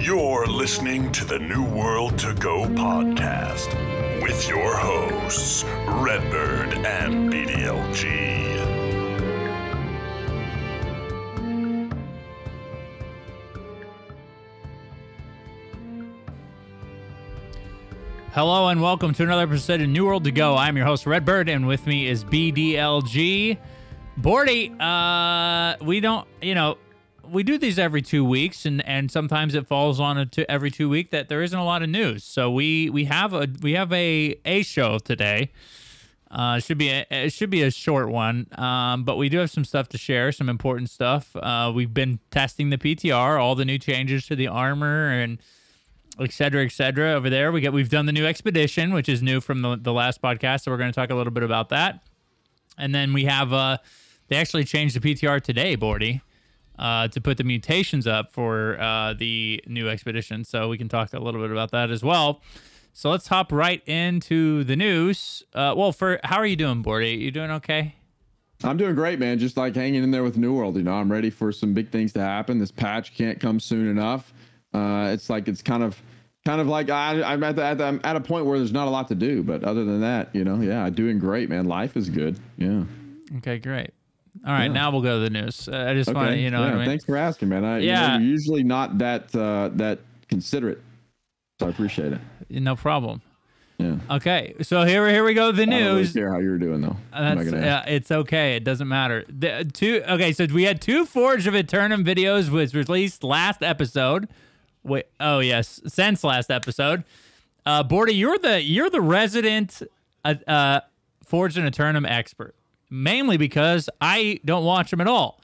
You're listening to the New World to Go podcast with your hosts, Redbird and BDLG. Hello and welcome to another episode of New World to Go. I'm your host Redbird, and with me is BDLG. Bordy, uh, we don't, you know, we do these every two weeks, and and sometimes it falls on a every two week that there isn't a lot of news. So we we have a we have a a show today. Uh, should be a, it should be a short one, um, but we do have some stuff to share, some important stuff. Uh, we've been testing the PTR, all the new changes to the armor, and et cetera, et cetera. Over there, we get we've done the new expedition, which is new from the, the last podcast. So we're going to talk a little bit about that. And then we have uh, they actually changed the PTR today, Bordy, uh, to put the mutations up for uh, the new expedition. So we can talk a little bit about that as well. So let's hop right into the news. Uh, well, for how are you doing, Bordy? You doing okay? I'm doing great, man. Just like hanging in there with New World. You know, I'm ready for some big things to happen. This patch can't come soon enough. Uh, it's like it's kind of kind of like I, I'm at, the, at the, I'm at a point where there's not a lot to do. But other than that, you know, yeah, doing great, man. Life is good. Yeah. Okay, great. All right, Yeah. now we'll go to the news. Uh, I just want to, you know, yeah, I mean? thanks for asking, man. I, you know, Yeah. you're usually not that uh, that considerate, so I appreciate it. no problem. Yeah. Okay, so here here we go. The news. I don't really care how you're doing though. I'm not That's, gonna yeah, it's okay. It doesn't matter. The two okay, so we had two Forging Aeternum videos was released last episode. Wait, oh yes, since last episode. Uh, Bordy, you're the you're the resident uh, uh, Forging Aeternum expert, mainly because I don't watch them at all.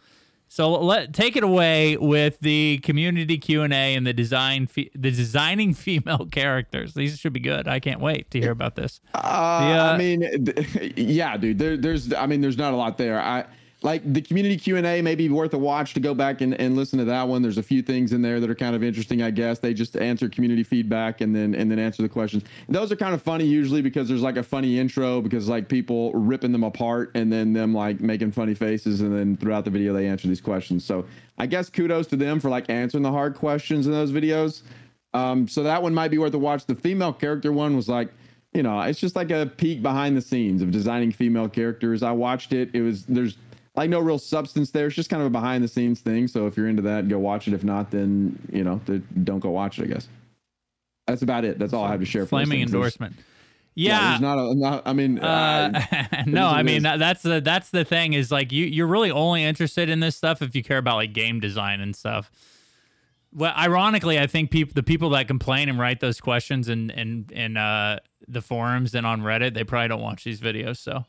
So let take it away with the community Q and A and the design fe- the designing female characters. These should be good. I can't wait to hear about this. Uh, uh, I mean, yeah, dude. There, there's, I mean, there's not a lot there. I like the community Q and A. may be worth a watch to go back and, and listen to that one. There's a few things in there that are kind of interesting. I guess they just answer community feedback and then and then answer the questions. Those are kind of funny usually because there's like a funny intro because like people ripping them apart and then them like making funny faces and then throughout the video they answer these questions. So I guess kudos to them for like answering the hard questions in those videos. Um, so that one might be worth a watch. The female character one was like you know, it's just like a peek behind the scenes of designing female characters. I watched it. It was there's like no real substance there. It's just kind of a behind the scenes thing. So if you're into that, go watch it. If not, then you know, don't go watch it. I guess that's about it. That's all I have to share. Flaming. Endorsement. Yeah, Yeah. there's not a. Not, I mean, Uh, no, I mean that's the that's the thing is like you you're really only interested in this stuff if you care about like game design and stuff. Well, ironically, I think people the people that complain and write those questions and and and uh, the forums and on Reddit, they probably don't watch these videos. So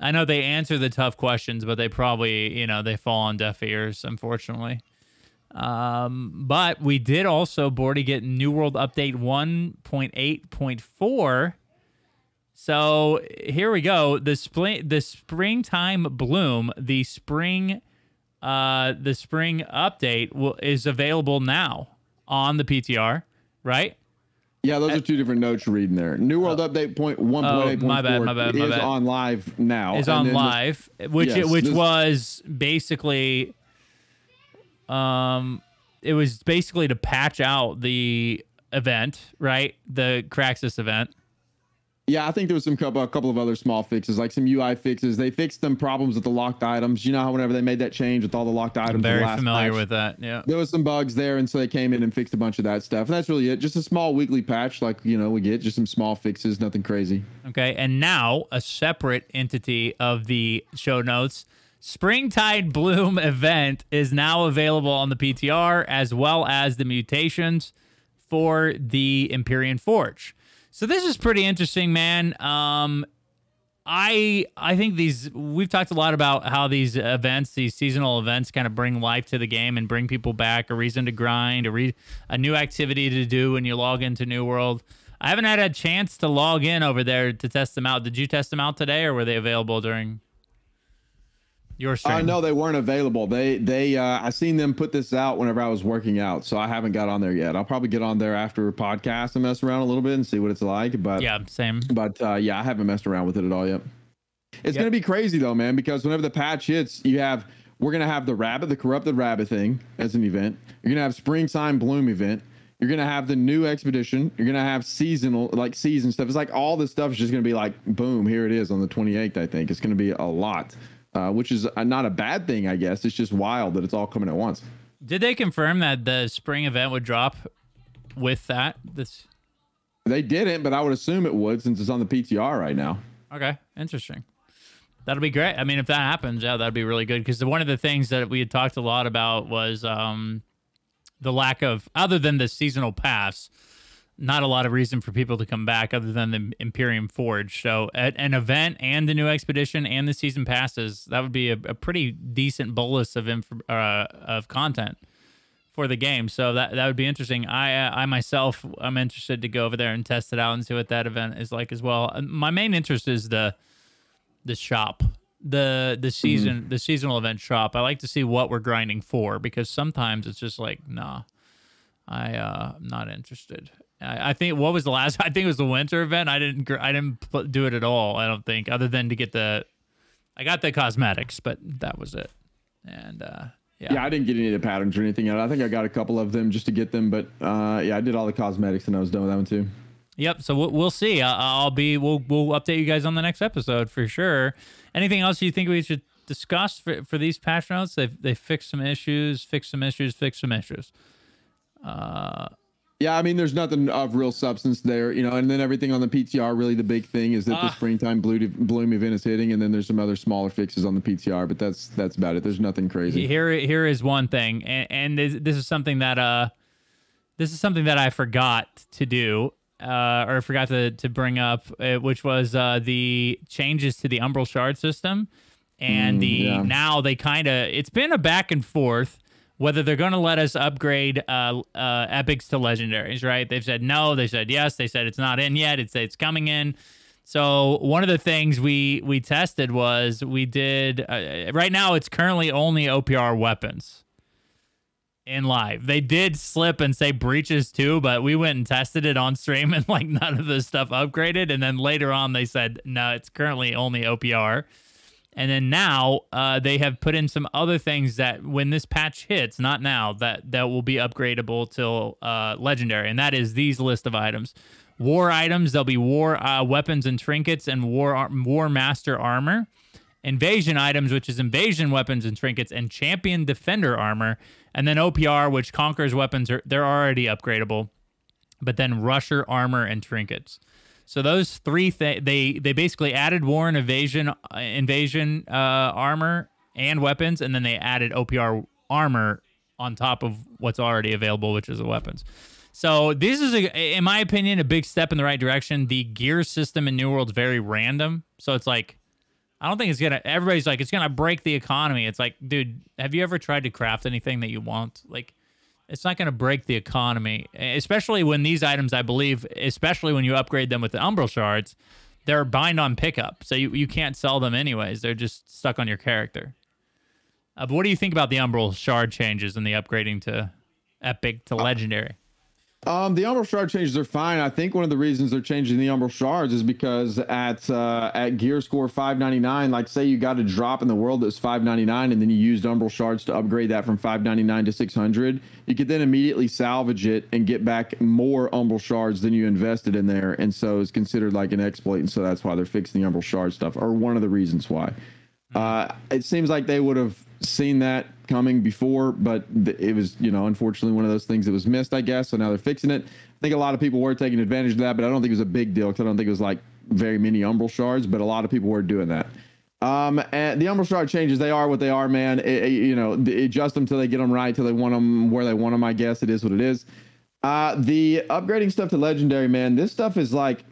I know they answer the tough questions, but they probably you know they fall on deaf ears, unfortunately. Um, but we did also, Bordy, get New World Update 1.8.4. So here we go. The spring, the springtime bloom, the spring, uh, the spring update is available now on the PTR, right? Yeah, those are two different notes you're reading there. New World Update point one Oh, point eight my point bad, my bad, my is bad. on live now. Is on live, which yes, which this- was basically, um, it was basically to patch out the event, right? The Craxus event. Yeah, I think there was some couple, a couple of other small fixes, like some UI fixes. They fixed some problems with the locked items. You know how whenever they made that change with all the locked items, I'm very last familiar patch, with that. Yeah. There was some bugs there, and so they came in and fixed a bunch of that stuff. And that's really it. Just a small weekly patch, like you know we get, just some small fixes, nothing crazy. Okay, and now a separate entity of the show notes. Springtide Bloom event is now available on the PTR as well as the mutations for the Empyrean Forge. So this is pretty interesting, man. Um, I I think these we've talked a lot about how these events, these seasonal events, kind of bring life to the game and bring people back, a reason to grind, a re- a new activity to do when you log into New World. I haven't had a chance to log in over there to test them out. Did you test them out today, or were they available during your stream? Uh, no, they weren't available. They they uh, I seen them put this out whenever I was working out, so I haven't got on there yet. I'll probably get on there after a podcast and mess around a little bit and see what it's like. But Yeah, same. but uh, yeah, I haven't messed around with it at all yet. It's Yep. gonna be crazy though, man, because whenever the patch hits, you have we're gonna have the rabbit, the corrupted rabbit thing as an event. You're gonna have Springtide Bloom event. You're gonna have the new expedition. You're gonna have seasonal, like season stuff. It's like all this stuff is just gonna be like, boom, here it is on the 28th. I think it's gonna be a lot, uh, which is not a bad thing, I guess. It's just wild that it's all coming at once. Did they confirm that the spring event would drop with that? This they didn't, but I would assume it would since it's on the PTR right now. Okay, interesting. That'll be great. I mean, if that happens, yeah, that'd be really good. Because one of the things that we had talked a lot about was um, the lack of, other than the seasonal pass, not a lot of reason for people to come back other than the Empyrean Forge. So, at an event and the new expedition and the season passes, that would be a, a pretty decent bolus of inf- uh, of content for the game. So that that would be interesting. I uh, I myself I'm interested to go over there and test it out and see what that event is like as well. My main interest is the the shop, the the season mm. the seasonal event shop. I like to see what we're grinding for because sometimes it's just like nah, I uh, I'm not interested. I, I think what was the last? I think it was the winter event. I didn't I didn't do it at all. I don't think other than to get the I got the cosmetics, but that was it. And uh, yeah. yeah, I didn't get any of the patterns or anything. I think I got a couple of them just to get them, but uh, yeah, I did all the cosmetics and I was done with that one too. Yep. So we'll, we'll see. I'll be we'll we'll update you guys on the next episode for sure. Anything else you think we should discuss for, for these patch notes? They they fixed some issues, fixed some issues, fixed some issues. Uh, yeah, I mean, there's nothing of real substance there, you know. And then everything on the PTR, really, the big thing is that the ah. springtime bloom event is hitting, and then there's some other smaller fixes on the PTR, but that's that's about it. There's nothing crazy. Here, here is one thing, and, and this, this is something that uh, this is something that I forgot to do, uh, or forgot to to bring up, uh, which was uh, the changes to the Umbral Shard system, and mm, the yeah. now they kind of it's been a back and forth whether they're going to let us upgrade uh, uh, epics to legendaries, right? They've said no. They said yes. They said it's not in yet. It's it's coming in. So one of the things we we tested was we did uh, right now it's currently only OPR weapons in live. They did slip and say breaches too, but we went and tested it on stream and like none of the stuff upgraded. And then later on they said no, it's currently only OPR. And then now uh, they have put in some other things that when this patch hits, not now, that that will be upgradable till uh, legendary, and that is these list of items. War items, there'll be war uh, weapons and trinkets and war war master armor. Invasion items, which is invasion weapons and trinkets, and champion defender armor, and then OPR, which conquers weapons, are they're already upgradable, but then rusher armor and trinkets. So those three th- they they basically added war and evasion uh, invasion uh, armor and weapons, and then they added OPR armor on top of what's already available, which is the weapons. So this is, a, in my opinion, a big step in the right direction. The gear system in New World's very random, so it's like I don't think it's gonna. Everybody's like it's gonna break the economy. It's like, dude, have you ever tried to craft anything that you want? Like it's not going to break the economy, especially when these items, I believe, especially when you upgrade them with the Umbral shards, they're bind on pickup. So you, you can't sell them anyways. They're just stuck on your character. Uh, but what do you think about the Umbral shard changes and the upgrading to epic to legendary? Um, the Umbral Shard changes are fine. I think one of the reasons they're changing the Umbral Shards is because at uh, at gear score 599, like say you got a drop in the world that's 599 and then you used Umbral Shards to upgrade that from 599 to 600, you could then immediately salvage it and get back more Umbral Shards than you invested in there. And so it's considered like an exploit. And so that's why they're fixing the Umbral Shard stuff, or one of the reasons why. Uh, it seems like they would have seen that coming before, but it was, you know, unfortunately one of those things that was missed, I guess. So now they're fixing it. I think a lot of people were taking advantage of that, but I don't think it was a big deal because I don't think it was like very many Umbral shards, but a lot of people were doing that. Um, and the Umbral shard changes, they are what they are, man. It, it, you know, adjust them till they get them right, till they want them where they want them, I guess. It is what it is. Uh, the upgrading stuff to legendary, man, this stuff is like.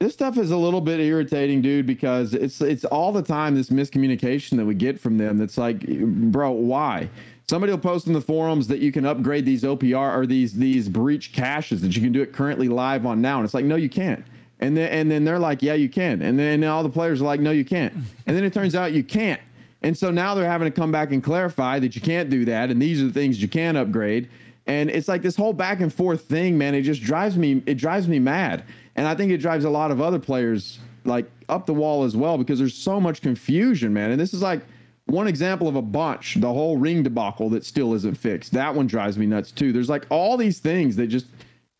This stuff is a little bit irritating, dude, because it's it's all the time this miscommunication that we get from them. That's like, bro, why? Somebody will post in the forums that you can upgrade these OPR or these these breach caches that you can do it currently live on now, and it's like, no, you can't. And then and then they're like, yeah, you can. And then all the players are like, no, you can't. And then it turns out you can't. And so now they're having to come back and clarify that you can't do that, and these are the things you can upgrade. And it's like this whole back and forth thing, man. It just drives me. It drives me mad. And I think it drives a lot of other players like up the wall as well because there's so much confusion, man. And this is like one example of a bunch. The whole ring debacle that still isn't fixed. That one drives me nuts too. There's like all these things that just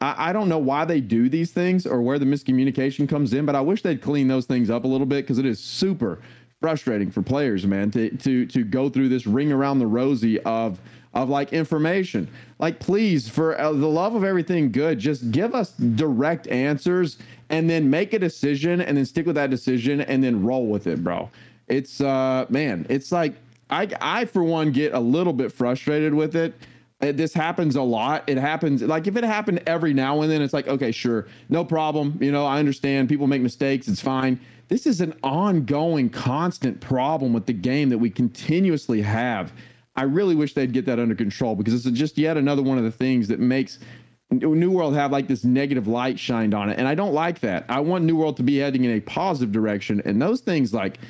I, I don't know why they do these things or where the miscommunication comes in, but I wish they'd clean those things up a little bit because it is super frustrating for players, man, to to to go through this ring around the rosy of of like information. Like, please, for uh, the love of everything good, just give us direct answers and then make a decision and then stick with that decision and then roll with it, bro. It's uh, man, it's like I I for one get a little bit frustrated with it. Uh, This happens a lot. It happens like if it happened every now and then, it's like okay, sure, no problem. You know, I understand people make mistakes. It's fine. This is an ongoing, constant problem with the game that we continuously have. I really wish they'd get that under control because is just yet another one of the things that makes New World have like this negative light shined on it. And I don't like that. I want New World to be heading in a positive direction. And those things like,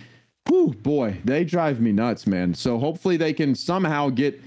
whew, boy, they drive me nuts, man. So hopefully they can somehow get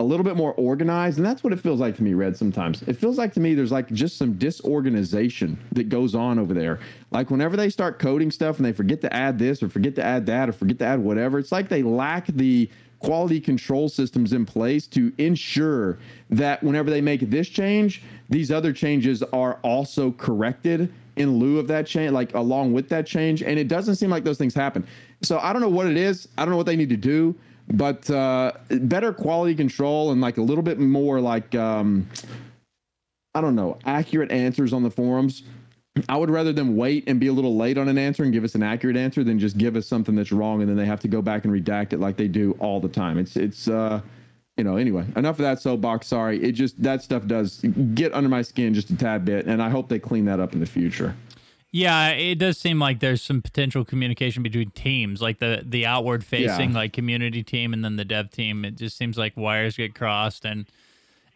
a little bit more organized. And that's what it feels like to me, Red, sometimes. It feels like to me there's like just some disorganization that goes on over there. Like whenever they start coding stuff and they forget to add this or forget to add that or forget to add whatever, it's like they lack the quality control systems in place to ensure that whenever they make this change, these other changes are also corrected in lieu of that change, like along with that change. And it doesn't seem like those things happen. So I don't know what it is. I don't know what they need to do, but uh, better quality control and like a little bit more like, um, I don't know, accurate answers on the forums. I would rather them wait and be a little late on an answer and give us an accurate answer than just give us something that's wrong and then they have to go back and redact it like they do all the time. It's it's uh you know, anyway, enough of that soapbox. Sorry. It just that stuff does get under my skin just a tad bit, and I hope they clean that up in the future. Yeah, it does seem like there's some potential communication between teams, like the the outward facing, Yeah. like community team, and then the dev team. It just seems like wires get crossed, and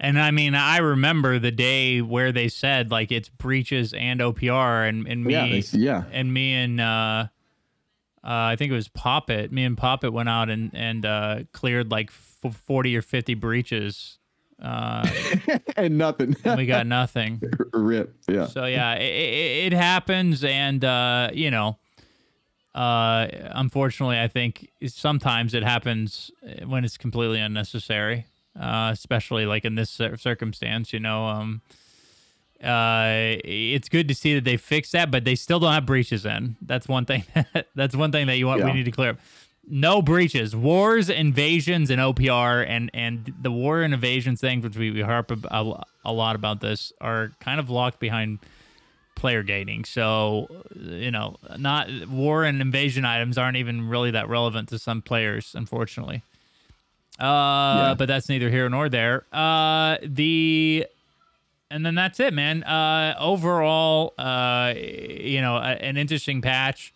and I mean, I remember the day where they said like it's breaches and OPR, and and me, Yeah, they- yeah. and me and uh, uh, I think it was Poppet. Me and Poppet went out and and uh, cleared like f- forty or fifty breaches. Uh, and nothing. and we got nothing. Rip. Yeah. So yeah, it, it, it happens, and uh, you know, uh, unfortunately, I think sometimes it happens when it's completely unnecessary, uh, especially like in this circumstance. You know, um, uh, it's good to see that they fixed that, but they still don't have breaches in. That's one thing. That, that's one thing that you want. We need to clear up. No breaches, wars, invasions, and OPR, and and the war and invasions things, which we, we harp a, a lot about this, are kind of locked behind player gating. So, you know, not war and invasion items aren't even really that relevant to some players, unfortunately. Uh, but that's neither here nor there. Uh, the and then that's it, man. Uh, overall, uh, you know, a, an interesting patch.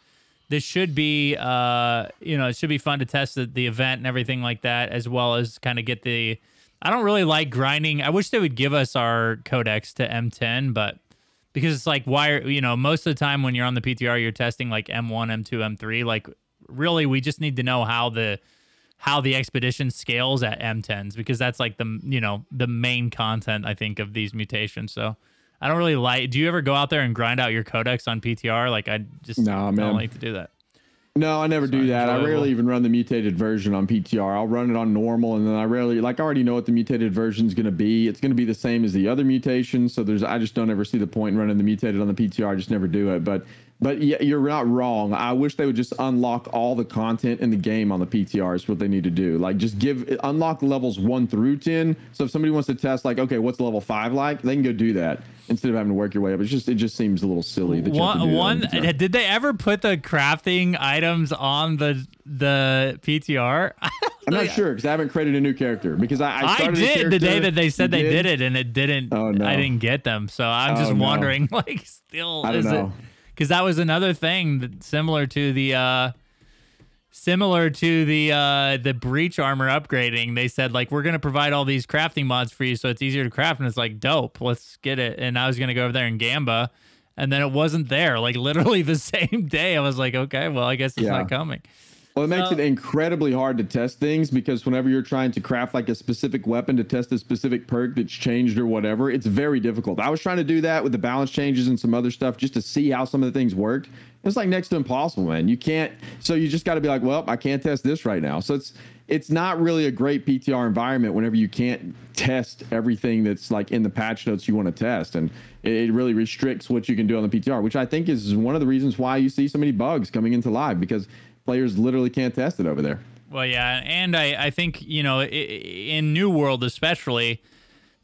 This should be, uh, you know, it should be fun to test the, the event and everything like that, as well as kind of get the. I don't really like grinding. I wish they would give us our codex to M10, but because it's like why are you know most of the time when you're on the PTR you're testing like M1, M2, M3. Like really, we just need to know how the how the expedition scales at M10s because that's like the you know the main content I think of these mutations. So I don't really like. Do you ever go out there and grind out your codex on PTR? Like I just Nah, man. don't like to do that. No, I never do that. I rarely even run the mutated version on PTR. I'll run it on normal, and then I rarely like I already know what the mutated version is going to be. It's going to be the same as the other mutations, so there's I just don't ever see the point in running the mutated on the PTR. I just never do it. But but yeah, you're not wrong. I wish they would just unlock all the content in the game on the PTR. Is what they need to do. Like just give unlock levels one through ten. So if somebody wants to test, like okay, what's level five like, they can go do that instead of having to work your way up. It's just it just seems a little silly. That you One, that one did they ever put the crafting items on the the PTR? I'm not sure because I haven't created a new character because I I, I did the day that they said they did it, and it didn't. Oh, no. I didn't get them, so I'm oh, just Oh, no. wondering. Like, still, I don't is know. it? Because that was another thing that, similar to the uh, similar to the uh, the breach armor upgrading. They said like we're gonna provide all these crafting mods for you, so it's easier to craft. And it's like dope. Let's get it. And I was gonna go over there in Gamba. And then it wasn't there. Like literally the same day, I was like, "Okay, well, I guess it's Yeah. not coming." Well, it makes So- it incredibly hard to test things because whenever you're trying to craft like a specific weapon to test a specific perk that's changed or whatever, it's very difficult. I was trying to do that with the balance changes and some other stuff just to see how some of the things worked. It's like next to impossible, man. You can't. So you just got to be like, well, I can't test this right now. So it's it's not really a great PTR environment whenever you can't test everything that's like in the patch notes you want to test, and it really restricts what you can do on the PTR, which I think is one of the reasons why you see so many bugs coming into live because players literally can't test it over there. Well, yeah, and I I think you know in New World especially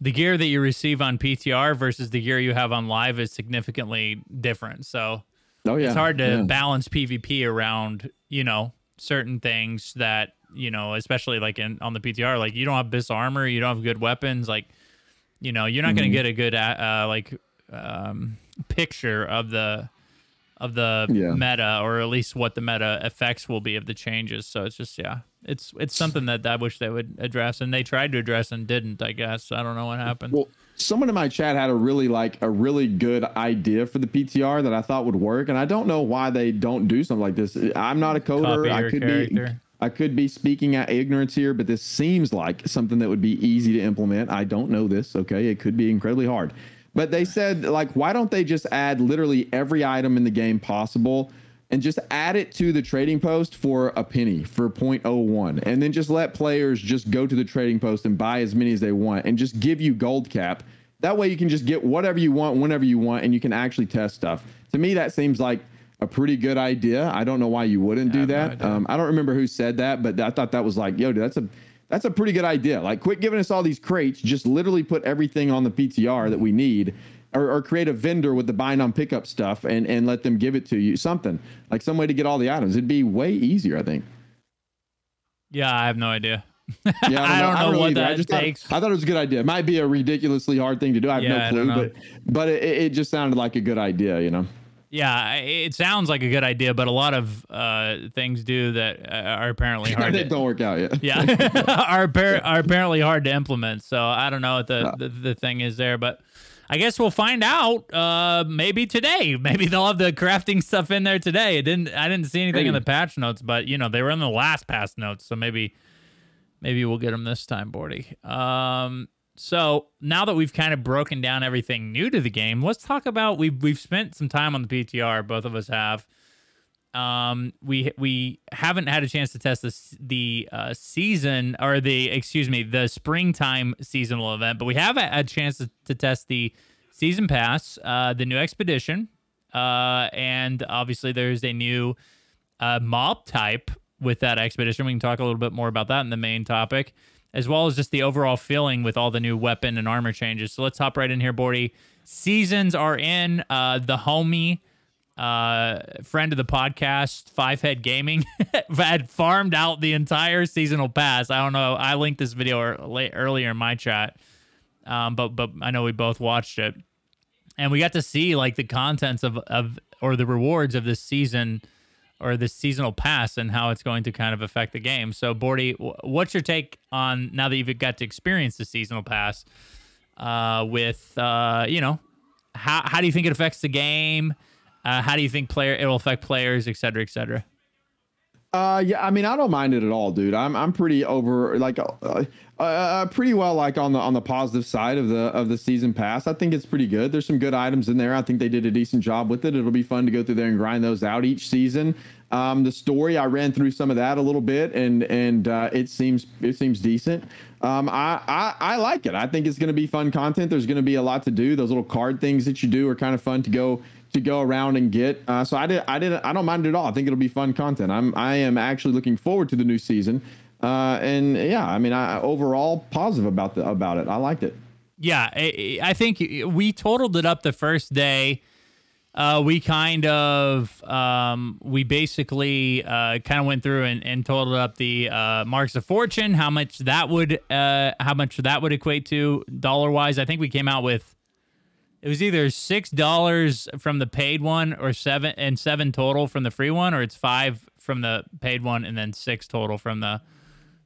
the gear that you receive on PTR versus the gear you have on live is significantly different. So oh, yeah. it's hard to yeah. balance PvP around, you know, certain things that, you know, especially like in on the PTR, like you don't have bis armor, you don't have good weapons, like, you know, you're not mm-hmm. going to get a good uh, like um, picture of the of the yeah. meta or at least what the meta effects will be of the changes. So it's just yeah, it's it's something that I wish they would address, and they tried to address and didn't. I guess I don't know what happened. Well, someone in my chat had a really like a really good idea for the PTR that I thought would work, and I don't know why they don't do something like this. I'm not a coder. I could character. be. I could be speaking at ignorance here, but this seems like something that would be easy to implement. I don't know this. Okay, it could be incredibly hard. But they said, like, why don't they just add literally every item in the game possible and just add it to the trading post for a penny for 0.01 and then just let players just go to the trading post and buy as many as they want and just give you gold cap. That way you can just get whatever you want whenever you want and you can actually test stuff. To me that seems like a pretty good idea. I don't know why you wouldn't do that. no um, i don't remember who said that but i thought that was like yo dude, that's a that's a pretty good idea. Like quit giving us all these crates. Just literally put everything on the ptr that we need or, or, create a vendor with the bind on pickup stuff and and let them give it to you. Something like some way to get all the items. It'd be way easier i think. Yeah i have no idea. Yeah i don't know, I don't know really what that I just takes. Thought, i thought it was a good idea. It might be a ridiculously hard thing to do. I have yeah, no clue but but it, it just sounded like a good idea you know yeah, it sounds like a good idea, but a lot of uh, things do that uh, are apparently hard. to, don't work out yet. yeah, are are apparently hard to implement. So I don't know what the, the, the thing is there, but I guess we'll find out. Uh, maybe today. Maybe they'll have the crafting stuff in there today. It didn't. I didn't see anything maybe. in the patch notes, but you know they were in the last patch notes, so maybe maybe we'll get them this time, Bordy. Um, so now that we've kind of broken down everything new to the game, let's talk about we've we've spent some time on the PTR. Both of us have. Um, we we haven't had a chance to test this the uh, season or the excuse me the springtime seasonal event, but we have a, a chance to, to, test the season pass, uh, the new expedition, uh, and obviously there's a new uh, mob type with that expedition. We can talk a little bit more about that in the main topic, as well as just the overall feeling with all the new weapon and armor changes. So let's hop right in here, Bordy. Seasons are in. Uh, the homie uh, friend of the podcast, Five Head Gaming, had farmed out the entire seasonal pass. I don't know. I linked this video earlier in my chat, um, but but I know we both watched it, and we got to see like the contents of of or the rewards of this season or this seasonal pass and how it's going to kind of affect the game. So, Bordy, what's your take on now that you've got to experience the seasonal pass? Uh, with uh, you know, how how do you think it affects the game? Uh, how do you think player it will affect players, et cetera, et cetera? Uh, yeah, I mean, I don't mind it at all, dude. I'm I'm pretty over like uh, uh, uh, pretty well like on the on the positive side of the of the season pass. I think it's pretty good. There's some good items in there. I think they did a decent job with it. It'll be fun to go through there and grind those out each season. Um, the story I ran through some of that a little bit, and and uh, it seems it seems decent. Um, I, I I like it. I think it's going to be fun content. There's going to be a lot to do. Those little card things that you do are kind of fun to go to go around and get. Uh, so I did I didn't. I don't mind it at all. I think it'll be fun content. I'm I am actually looking forward to the new season. Uh, and yeah, I mean, I overall positive about the about it. I liked it. Yeah, I, think we totaled it up the first day. Uh, we kind of um, we basically uh, kind of went through and, and totaled up the uh, marks of fortune, how much that would uh, how much that would equate to dollar wise. I think we came out with it was either six dollars from the paid one or seven and seven total from the free one, or it's five from the paid one and then six total from the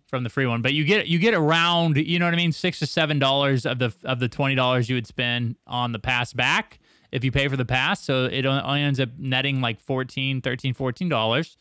from the free one. But you get you get around, you know what I mean, six to seven dollars of the of the twenty dollars you would spend on the pass back if you pay for the pass. So it only ends up netting like 14 13 14 dollars.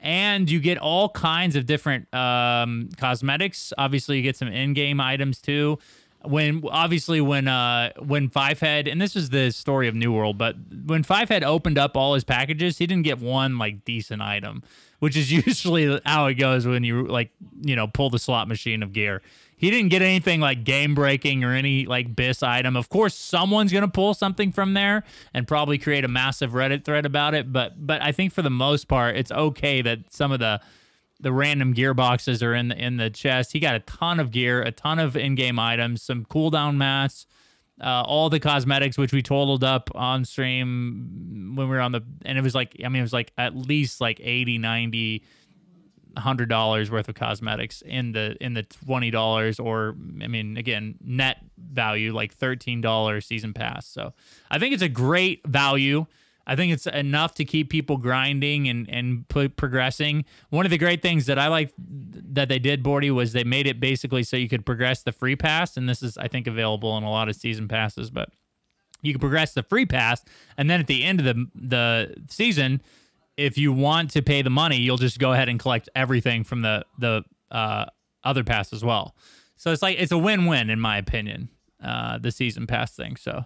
And you get all kinds of different um, cosmetics. Obviously, you get some in-game items too. When obviously when uh when Fivehead and this is the story of New World, but when Fivehead opened up all his packages, he didn't get one like decent item, which is usually how it goes when you like you know pull the slot machine of gear. He didn't get anything like game breaking or any like BIS item. Of course, someone's gonna pull something from there and probably create a massive Reddit thread about it. But but I think for the most part, it's okay that some of the the random gear boxes are in the in the chest. He got a ton of gear, a ton of in-game items, some cooldown mats, uh, all the cosmetics which we totaled up on stream when we were on the and it was like I mean it was like at least like 80, 90 hundred dollars worth of cosmetics in the in the twenty dollars or I mean again net value like thirteen dollars season pass. So I think it's a great value. I think it's enough to keep people grinding and and put, progressing. One of the great things that I like that they did, Bordy, was they made it basically so you could progress the free pass, and this is I think available in a lot of season passes, but you can progress the free pass, and then at the end of the the season, if you want to pay the money, you'll just go ahead and collect everything from the the uh, other pass as well. So it's like it's a win win in my opinion, uh, the season pass thing. So.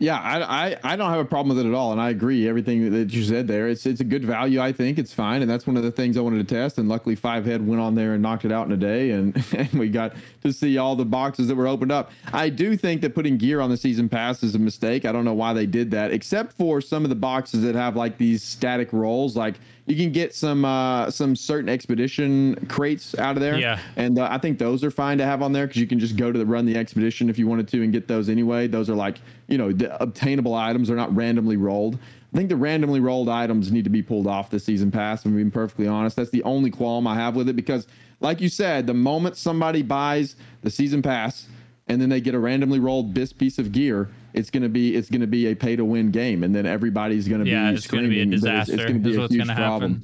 Yeah, I, I I don't have a problem with it at all, and I agree everything that you said there. It's it's a good value, I think. It's fine, and that's one of the things I wanted to test. And luckily, Five Head went on there and knocked it out in a day, and and we got to see all the boxes that were opened up. I do think that putting gear on the season pass is a mistake. I don't know why they did that, except for some of the boxes that have like these static rolls, like you can get some uh, some certain expedition crates out of there. Yeah. And uh, I think those are fine to have on there because you can just go to the run the expedition if you wanted to and get those anyway. Those are like you know the obtainable items. They're not randomly rolled. I think the randomly rolled items need to be pulled off the season pass. I'm being perfectly honest. That's the only qualm I have with it because, like you said, the moment somebody buys the season pass and then they get a randomly rolled BIS piece of gear, it's gonna be it's gonna be a pay to win game, and then everybody's gonna Yeah, be it's gonna be a screaming it's- disaster, It's, gonna be is a what's huge gonna problem.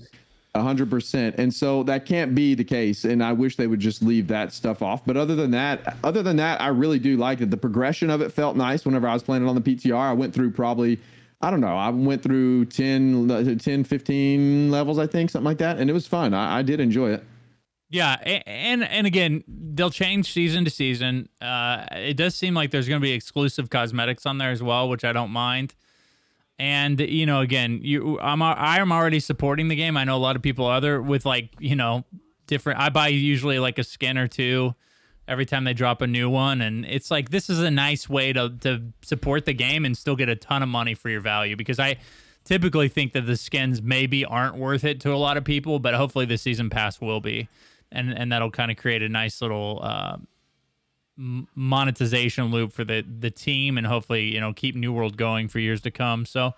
A hundred percent. And so that can't be the case. And I wish they would just leave that stuff off. But other than that, other than that, I really do like it. The progression of it felt nice whenever I was playing it on the PTR. I went through probably, I don't know, I went through 10, uh, 10 15 levels, I think, something like that. And it was fun. I, I did enjoy it. Yeah, and and again, they'll change season to season. Uh, it does seem like there's going to be exclusive cosmetics on there as well, which I don't mind. And you know, again, you, I'm I am already supporting the game. I know a lot of people other with like you know different. I buy usually like a skin or two every time they drop a new one, and it's like this is a nice way to to support the game and still get a ton of money for your value because I typically think that the skins maybe aren't worth it to a lot of people, but hopefully the season pass will be, and and that'll kind of create a nice little uh, monetization loop for the the team, and hopefully you know keep New World going for years to come. So.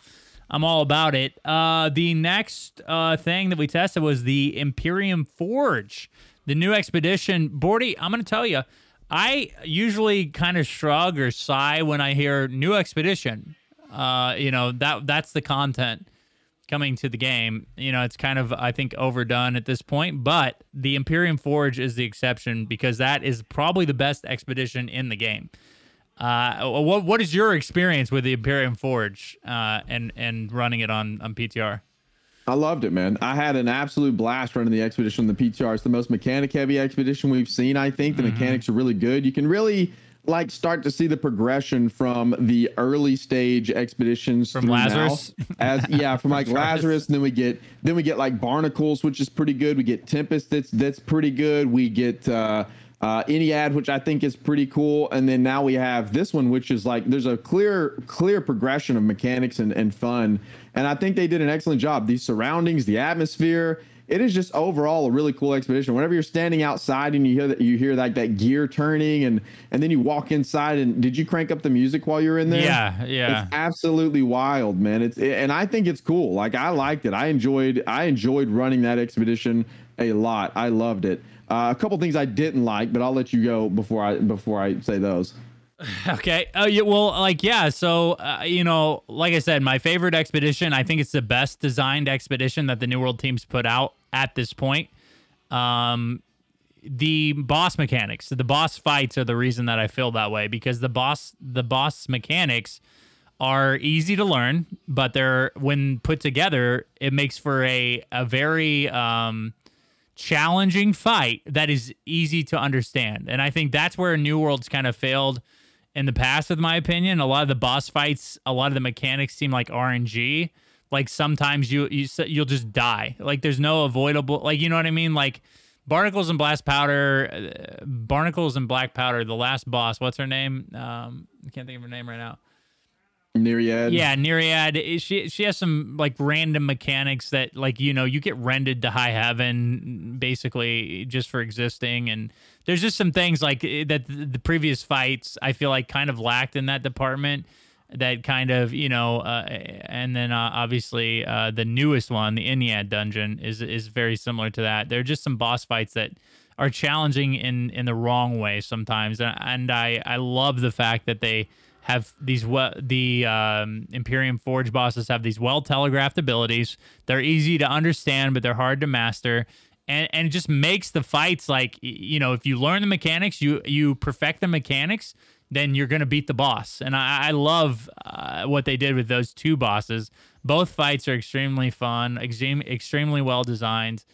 I'm all about it. Uh, the next uh, thing that we tested was the Empyrean Forge, the new expedition. Bordy, I'm going to tell you, I usually kind of shrug or sigh when I hear new expedition. Uh, you know that that's the content coming to the game. You know, it's kind of I think overdone at this point, but the Empyrean Forge is the exception because that is probably the best expedition in the game. Uh, what what is your experience with the Empyrean Forge uh, and and running it on on PTR? I loved it, man. I had an absolute blast running the expedition on the PTR. It's the most mechanic heavy expedition we've seen. I think the Mm-hmm. mechanics are really good. You can really like start to see the progression from the early stage expeditions From through now. Lazarus? as yeah from like Lazarus. And then we get then we get like barnacles which is pretty good. We get Tempest that's that's pretty good. We get uh uh which I think is pretty cool. And then now we have this one which is like there's a clear clear progression of mechanics and, and fun. And I think they did an excellent job. These surroundings the atmosphere it is just overall a really cool expedition. Whenever you're standing outside and you hear that you hear like that gear turning and and then you walk inside and did you crank up the music while you're in there? Yeah, yeah. It's absolutely wild, man. It's and I think it's cool. Like I liked it. I enjoyed I enjoyed running that expedition a lot. I loved it. Uh, a couple things I didn't like, but I'll let you go before I before I say those. Okay. Oh, yeah. Well, like, yeah. So, uh, you know, like I said, my favorite expedition. I think it's the best designed expedition that the New World teams put out at this point. Um, the boss mechanics, the boss fights are the reason that I feel that way because the boss, the boss mechanics are easy to learn, but they're when put together, it makes for a a very um challenging fight that is easy to understand. And I think that's where New World's kind of failed in the past, with my opinion. A lot of the boss fights, a lot of the mechanics seem like RNG. Like sometimes you you you'll just die. Like there's no avoidable. Like you know what I mean. Like barnacles and blast powder, uh, barnacles and black powder. The last boss. What's her name? Um, I can't think of her name right now. Nereid. Yeah, Nereid. She she has some like random mechanics that like you know you get rendered to high heaven basically just for existing, and there's just some things like eh, that the previous fights I feel like kind of lacked in that department. That kind of you know, uh, and then uh, obviously uh, the newest one, the Ennead dungeon, is is very similar to that. There are just some boss fights that are challenging in in the wrong way sometimes, and, and I I love the fact that they have these well the um, Empyrean Forge bosses have these well telegraphed abilities. They're easy to understand, but they're hard to master. And, and it just makes the fights like you know if you learn the mechanics you you perfect the mechanics then you're gonna beat the boss and I, I love uh, what they did with those two bosses both fights are extremely fun extreme, extremely well designed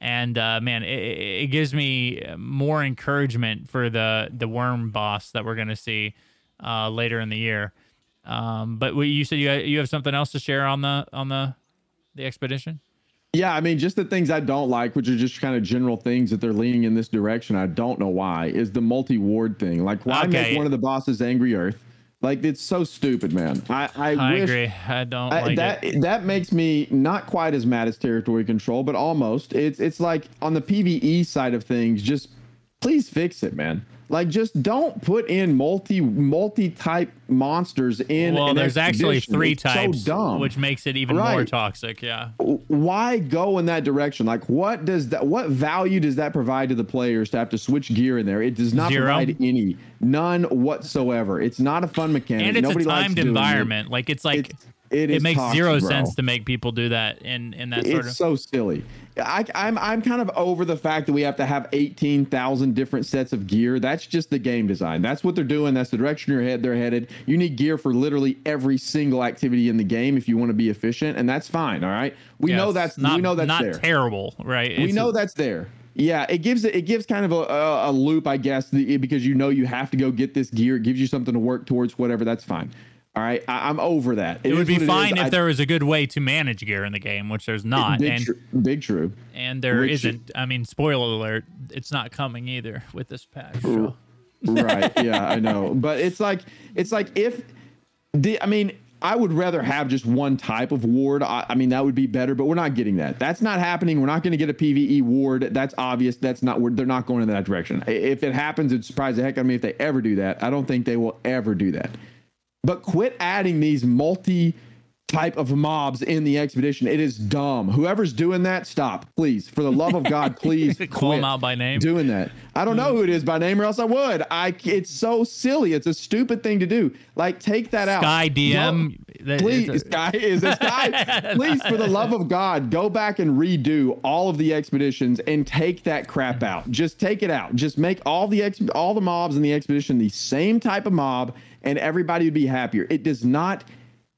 and uh, man it, it gives me more encouragement for the the worm boss that we're gonna see uh, later in the year. Um, but you said you you have something else to share on the on the the expedition. Yeah, I mean, just the things I don't like, which are just kind of general things that they're leaning in this direction. I don't know why. Is the multi ward thing like why okay. make one of the bosses Angry Earth? Like it's so stupid, man. I I, I wish, agree. I don't I, like that. It. That makes me not quite as mad as territory control, but almost. It's it's like on the PVE side of things, just please fix it, man. Like, just don't put in multi multi type monsters in. Well, there's actually three it's types, so which makes it even right. more toxic. Yeah. Why go in that direction? Like, what does that? What value does that provide to the players to have to switch gear in there? It does not Zero. provide any, none whatsoever. It's not a fun mechanic. And it's Nobody a timed environment. It. Like, it's like. It's, it, it makes toxic, zero bro. sense to make people do that in in that sort it's of. so silly. I, I'm I'm kind of over the fact that we have to have eighteen thousand different sets of gear. That's just the game design. That's what they're doing. That's the direction your head they're headed. You need gear for literally every single activity in the game if you want to be efficient, and that's fine. All right, we yes, know that's not, we know that's not there. terrible, right? We know a, that's there. Yeah, it gives it gives kind of a, a, a loop, I guess, the, because you know you have to go get this gear. It gives you something to work towards, whatever. That's fine. All right, I, am over that. It, it would be fine if I, there was a good way to manage gear in the game, which there's not. Big, and, tr- big true. And there not I mean, spoiler alert: it's not coming either with this patch. So. right? Yeah, I know. But it's like it's like if the I mean, I would rather have just one type of ward. I, I, mean, that would be better, but we're not getting that. That's not happening. We're not going to get a PVE ward. That's obvious. That's not. They're not going in that direction. If it happens, it'd surprise the heck out of me if they ever do that. I don't think they will ever do that. But quit adding these multi type of mobs in the expedition. It is dumb. Whoever's doing that, stop, please. For the love of God, please call them out by name. Doing that. I don't know who it is by name, or else I would. I. It's so silly. It's a stupid thing to do. Like take that out. Sky DM. No, please, a, Sky is a Sky. please, for the love of God, go back and redo all of the expeditions and take that crap out. Just take it out. Just make all the ex- all the mobs in the expedition the same type of mob and everybody would be happier. It does not,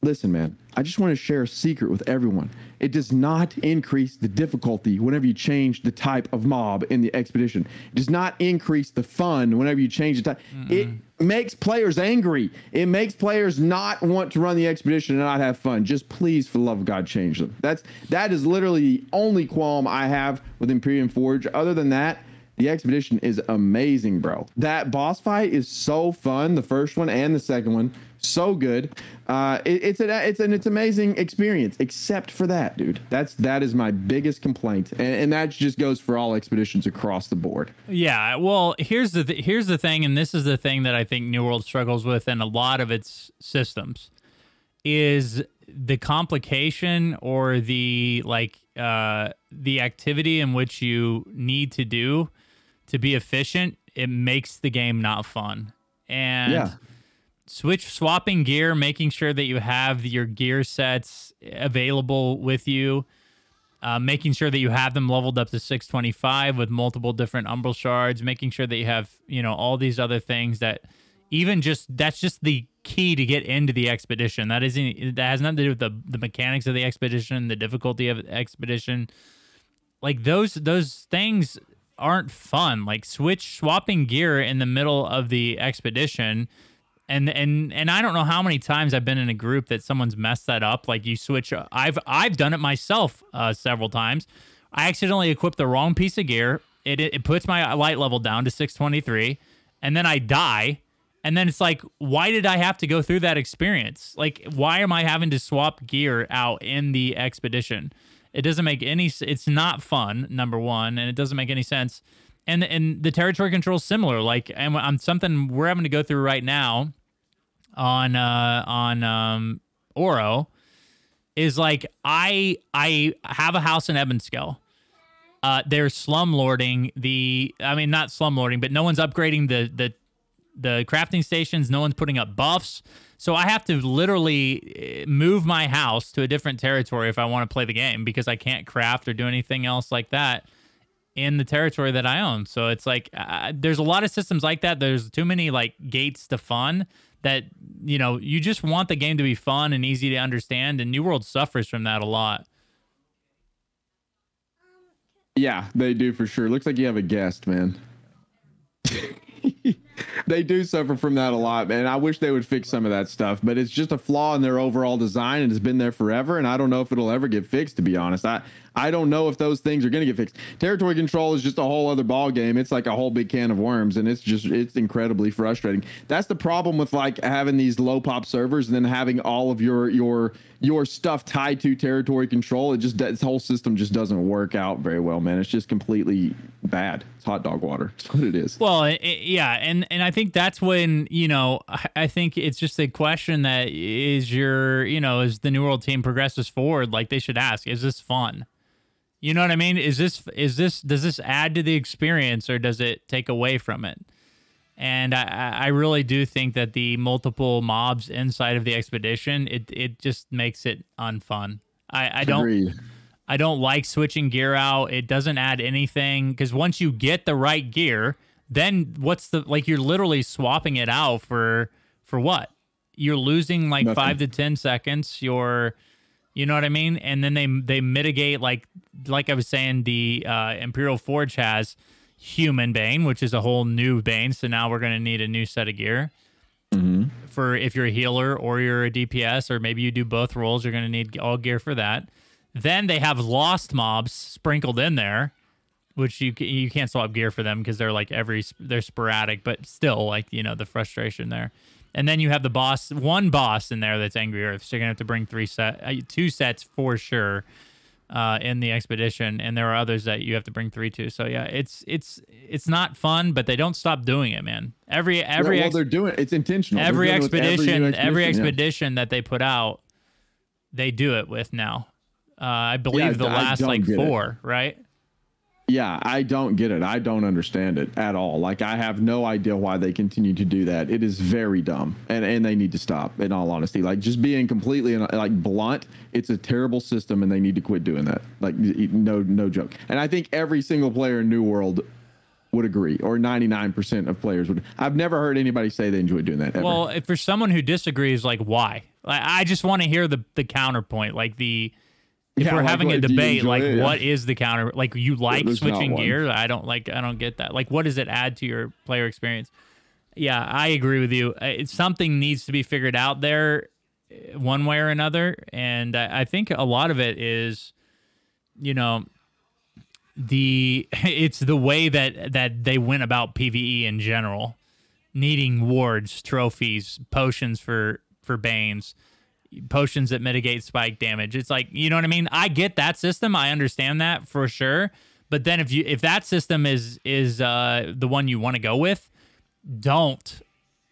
listen, man, I just want to share a secret with everyone. It does not increase the difficulty whenever you change the type of mob in the expedition. It does not increase the fun whenever you change the type. Mm-mm. It makes players angry. It makes players not want to run the expedition and not have fun. Just please, for the love of God, change them. That's that is literally the only qualm I have with Empyrean Forge. Other than that, the expedition is amazing, bro. That boss fight is so fun. The first one and the second one, so good. Uh, it, it's an it's an it's amazing experience. Except for that, dude. That's that is my biggest complaint, and, and that just goes for all expeditions across the board. Yeah. Well, here's the th- here's the thing, and this is the thing that I think New World struggles with and a lot of its systems, is the complication or the like uh, the activity in which you need to do to be efficient, it makes the game not fun. And yeah. switch swapping gear, making sure that you have your gear sets available with you, uh, making sure that you have them leveled up to 625 with multiple different umbral shards, making sure that you have, you know, all these other things that even just that's just the key to get into the expedition. That isn't that has nothing to do with the the mechanics of the expedition, the difficulty of the expedition like those those things aren't fun. Like switch swapping gear in the middle of the expedition. And and and I don't know how many times I've been in a group that someone's messed that up. Like you switch. I've I've done it myself uh, several times. I accidentally equipped the wrong piece of gear. It, it it puts my light level down to 623, and then I die. And then it's like, why did I have to go through that experience? Like, why am I having to swap gear out in the expedition? It doesn't make any. It's not fun. Number one, and it doesn't make any sense. And and the territory control is similar. Like, and I'm something we're having to go through right now on uh on um Oro is like I I have a house in Ebonscale. Uh, they're slumlording the. I mean, not slumlording, but no one's upgrading the the the crafting stations. No one's putting up buffs. So I have to literally eh, move my house to a different territory if I want to play the game because I can't craft or do anything else like that in the territory that I own. So it's like uh, there's a lot of systems like that. There's too many like gates to fun that you know you just want the game to be fun and easy to understand. And New World suffers from that a lot. Yeah, they do for sure. Looks like you have a guest, man. they do suffer from that a lot, man. I wish they would fix some of that stuff, but it's just a flaw in their overall design and it's been there forever. And I don't know if it'll ever get fixed, to be honest. I, I don't know if those things are going to get fixed. Territory control is just a whole other ball game. It's like a whole big can of worms, and it's just it's incredibly frustrating. That's the problem with like having these low pop servers and then having all of your your your stuff tied to territory control. It just this whole system just doesn't work out very well, man. It's just completely bad. It's hot dog water. It's what it is. Well, it, yeah, and and I think that's when you know I think it's just a question that is your you know as the New World team progresses forward, like they should ask, is this fun? You know what I mean? Is this is this does this add to the experience or does it take away from it? And I, I really do think that the multiple mobs inside of the expedition it it just makes it unfun. I, I don't Agreed. I don't like switching gear out. It doesn't add anything because once you get the right gear, then what's the like you're literally swapping it out for for what? You're losing like Nothing. five to ten seconds. You're you know what I mean? And then they they mitigate like like I was saying, the uh, Empyrean Forge has human bane, which is a whole new bane. So now we're going to need a new set of gear. Mm-hmm. For if you're a healer or you're a DPS, or maybe you do both roles, you're going to need all gear for that. Then they have lost mobs sprinkled in there, which you you can't swap gear for them because they're like every they're sporadic, but still like you know the frustration there. And then you have the boss, one boss in there that's Angry Earth. So you're gonna have to bring three set, uh, two sets for sure, uh, in the expedition. And there are others that you have to bring three to. So yeah, it's it's it's not fun, but they don't stop doing it, man. Every every yeah, well, ex- they're doing it's intentional. Every expedition, every, expedition, every expedition yeah. that they put out, they do it with now. Uh, I believe yeah, the last like four, it. right? Yeah, I don't get it. I don't understand it at all. Like I have no idea why they continue to do that. It is very dumb, and and they need to stop. In all honesty, like just being completely like blunt, it's a terrible system, and they need to quit doing that. Like no no joke. And I think every single player in New World would agree, or 99% of players would. I've never heard anybody say they enjoy doing that. Ever. Well, if for someone who disagrees, like why? I just want to hear the the counterpoint, like the if yeah, we're like, having a debate, like it? what yeah. is the counter? Like you like switching gears? I don't like. I don't get that. Like, what does it add to your player experience? Yeah, I agree with you. It's something needs to be figured out there, uh, one way or another, and I, I think a lot of it is, you know, the it's the way that that they went about PVE in general, needing wards, trophies, potions for for Banes potions that mitigate spike damage. It's like, you know what I mean? I get that system. I understand that for sure. But then if you if that system is is uh, the one you want to go with, don't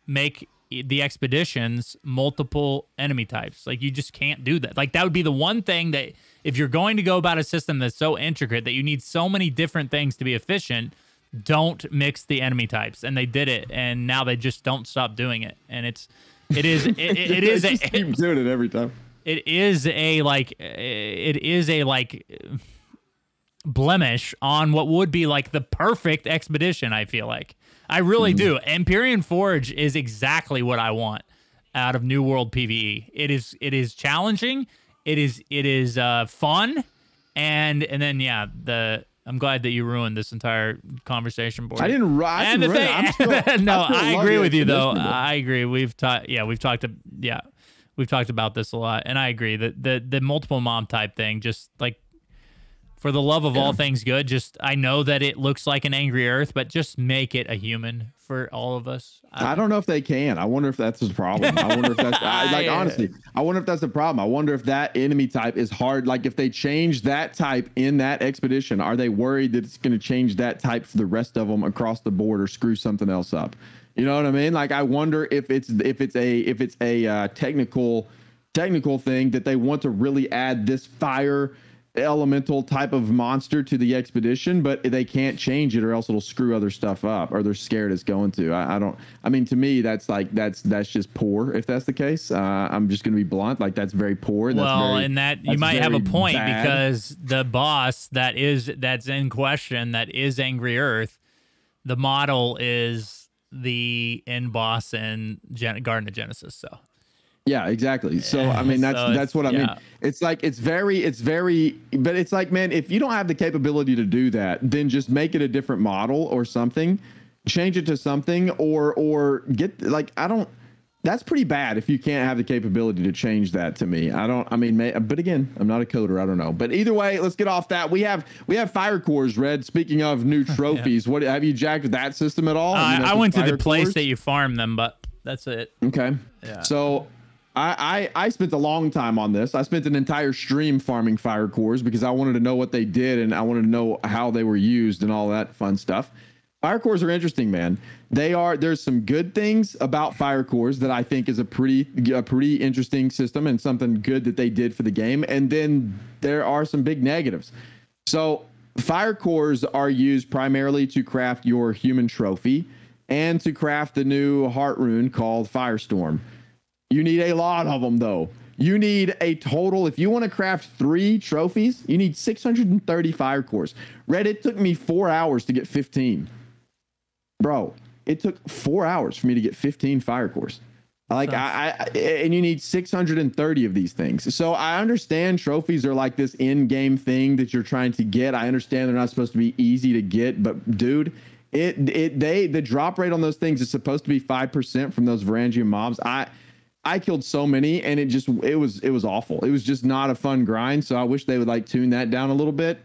make the expeditions multiple enemy types. Like you just can't do that. Like that would be the one thing that if you're going to go about a system that's so intricate that you need so many different things to be efficient, don't mix the enemy types. And they did it and now they just don't stop doing it. And it's it is. It, it, it is. a, keep doing it every time. It is a like. It is a like blemish on what would be like the perfect expedition. I feel like I really mm. do. Empyrean Forge is exactly what I want out of New World PVE. It is. It is challenging. It is. It is uh, fun, and and then yeah, the I'm glad that you ruined this entire conversation. Board. I didn't. ru- I didn't ruin thing, I'm still- no, I agree with you though. I agree. We've talked. Yeah, we've talked. Yeah, we've talked about this a lot, and I agree that the the multiple mom type thing, just like for the love of all things good, just I know that it looks like an angry Earth, but just make it a human for all of us. I, I don't know if they can. I wonder if that's the problem. I wonder if that's I, like I- honestly. I wonder if that's the problem. I wonder if that enemy type is hard. Like if they change that type in that expedition, are they worried that it's going to change that type for the rest of them across the board or screw something else up? You know what I mean? Like I wonder if it's if it's a if it's a uh, technical technical thing that they want to really add this fire elemental type of monster to the expedition, but they can't change it or else it'll screw other stuff up or they're scared it's going to. I, I don't, I mean, to me, that's like, that's, that's just poor if that's the case. Uh, I'm just going to be blunt. Like that's very poor. That's well, very- and that you might have a point bad. because the boss that is that's in question that is Angry Earth, the model is the end boss in Gen- Garden of Genesis. So Yeah, exactly. So I mean that's So that's what I mean. It's like it's very it's very but it's like man, if you don't have the capability to do that, then just make it a different model or something. Change it to something or or get like I don't that's pretty bad if you can't have the capability to change that to me. I don't I mean may, but again, I'm not a coder, I don't know. But either way, let's get off that. We have we have fire cores red. Speaking of new trophies, what have you jacked that system at all? I, mean, I went to the place cores? that you farm them, but that's it. Okay. Yeah. So I, I I spent a long time on this. I spent an entire stream farming fire cores because I wanted to know what they did and I wanted to know how they were used and all that fun stuff. Fire cores are interesting, man. They are. There's some good things about fire cores that I think is a pretty a pretty interesting system and something good that they did for the game. And then there are some big negatives. So fire cores are used primarily to craft your human trophy and to craft the new heart rune called Firestorm. You need a lot of them though. You need a total. If you want to craft three trophies, you need 630 fire cores. Reddit took me four hours to get 15. Bro, it took four hours for me to get 15 fire cores. Like I, I, and you need 630 of these things. So I understand trophies are like this in-game thing that you're trying to get. I understand they're not supposed to be easy to get, but dude, it, it, they, the drop rate on those things is supposed to be five percent from those Varangian mobs. I, I killed so many, and it just, it was, it was awful. It was just not a fun grind. So I wish they would like tune that down a little bit.